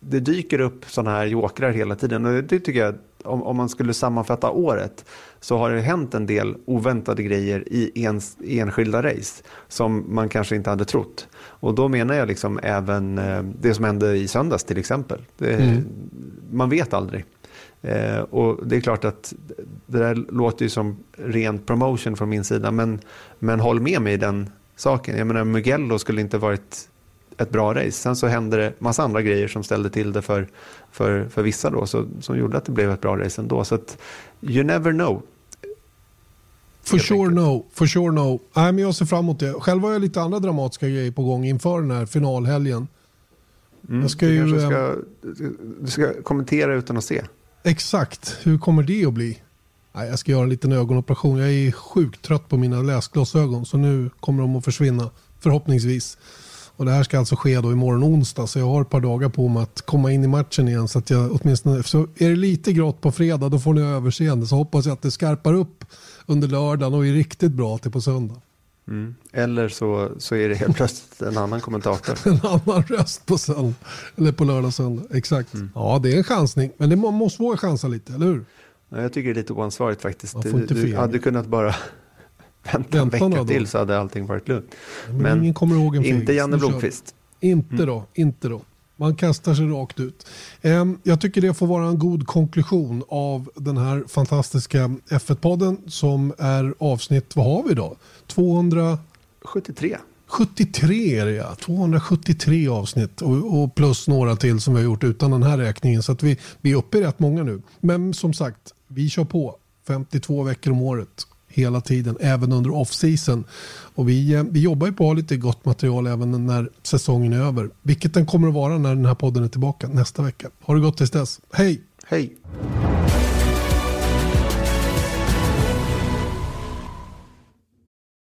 det dyker upp sådana här jokrar hela tiden. Och det tycker jag, om, om man skulle sammanfatta året, så har det hänt en del oväntade grejer i ens, enskilda race som man kanske inte hade trott. Och då menar jag liksom även eh, det som hände i söndags till exempel. Det, mm. Man vet aldrig. Eh, och det är klart att det där låter ju som ren promotion från min sida, men, men håll med mig i den saken. Jag menar, Mugello skulle inte varit ett bra race. Sen så hände det massa andra grejer som ställde till det för, för, för vissa då, så, som gjorde att det blev ett bra race ändå. Så att you never know. For sure no, for sure no. Nej, men jag ser fram emot det. Själv har jag lite andra dramatiska grejer på gång inför den här finalhelgen. Mm, jag ska du, ju, ska, du ska kommentera utan att se. Exakt, hur kommer det att bli? Nej, jag ska göra en liten ögonoperation. Jag är sjukt trött på mina läsglasögon så nu kommer de att försvinna förhoppningsvis. Och det här ska alltså ske då imorgon onsdag så jag har ett par dagar på mig att komma in i matchen igen. Så att jag åtminstone, så är det lite grått på fredag då får ni överseende. Så hoppas jag att det skarpar upp under lördagen och är riktigt bra till på söndag. Mm. Eller så, så är det helt plötsligt en annan kommentator. en annan röst på, söndag, eller på lördag och söndag. Exakt. Mm. Ja, det är en chansning. Men det, måste våga chansa lite, eller hur? Ja, jag tycker det är lite oansvarigt faktiskt. Du, du hade kunnat bara vänta en vecka till så hade allting varit lugnt. Men, men ingen kommer ihåg en inte Janne Blomqvist. Inte då, inte då. Man kastar sig rakt ut. Ehm, jag tycker det får vara en god konklusion av den här fantastiska F1-podden som är avsnitt, vad har vi då? 273. 73 är det ja. 273 avsnitt och, och, plus några till som vi har gjort utan den här räkningen. Så att vi, vi är uppe i rätt många nu. Men som sagt, vi kör på 52 veckor om året hela tiden, även under off-season. Och vi, eh, vi jobbar ju på att ha lite gott material även när säsongen är över. Vilket den kommer att vara när den här podden är tillbaka nästa vecka. Ha det gott tills dess. Hej! Hej!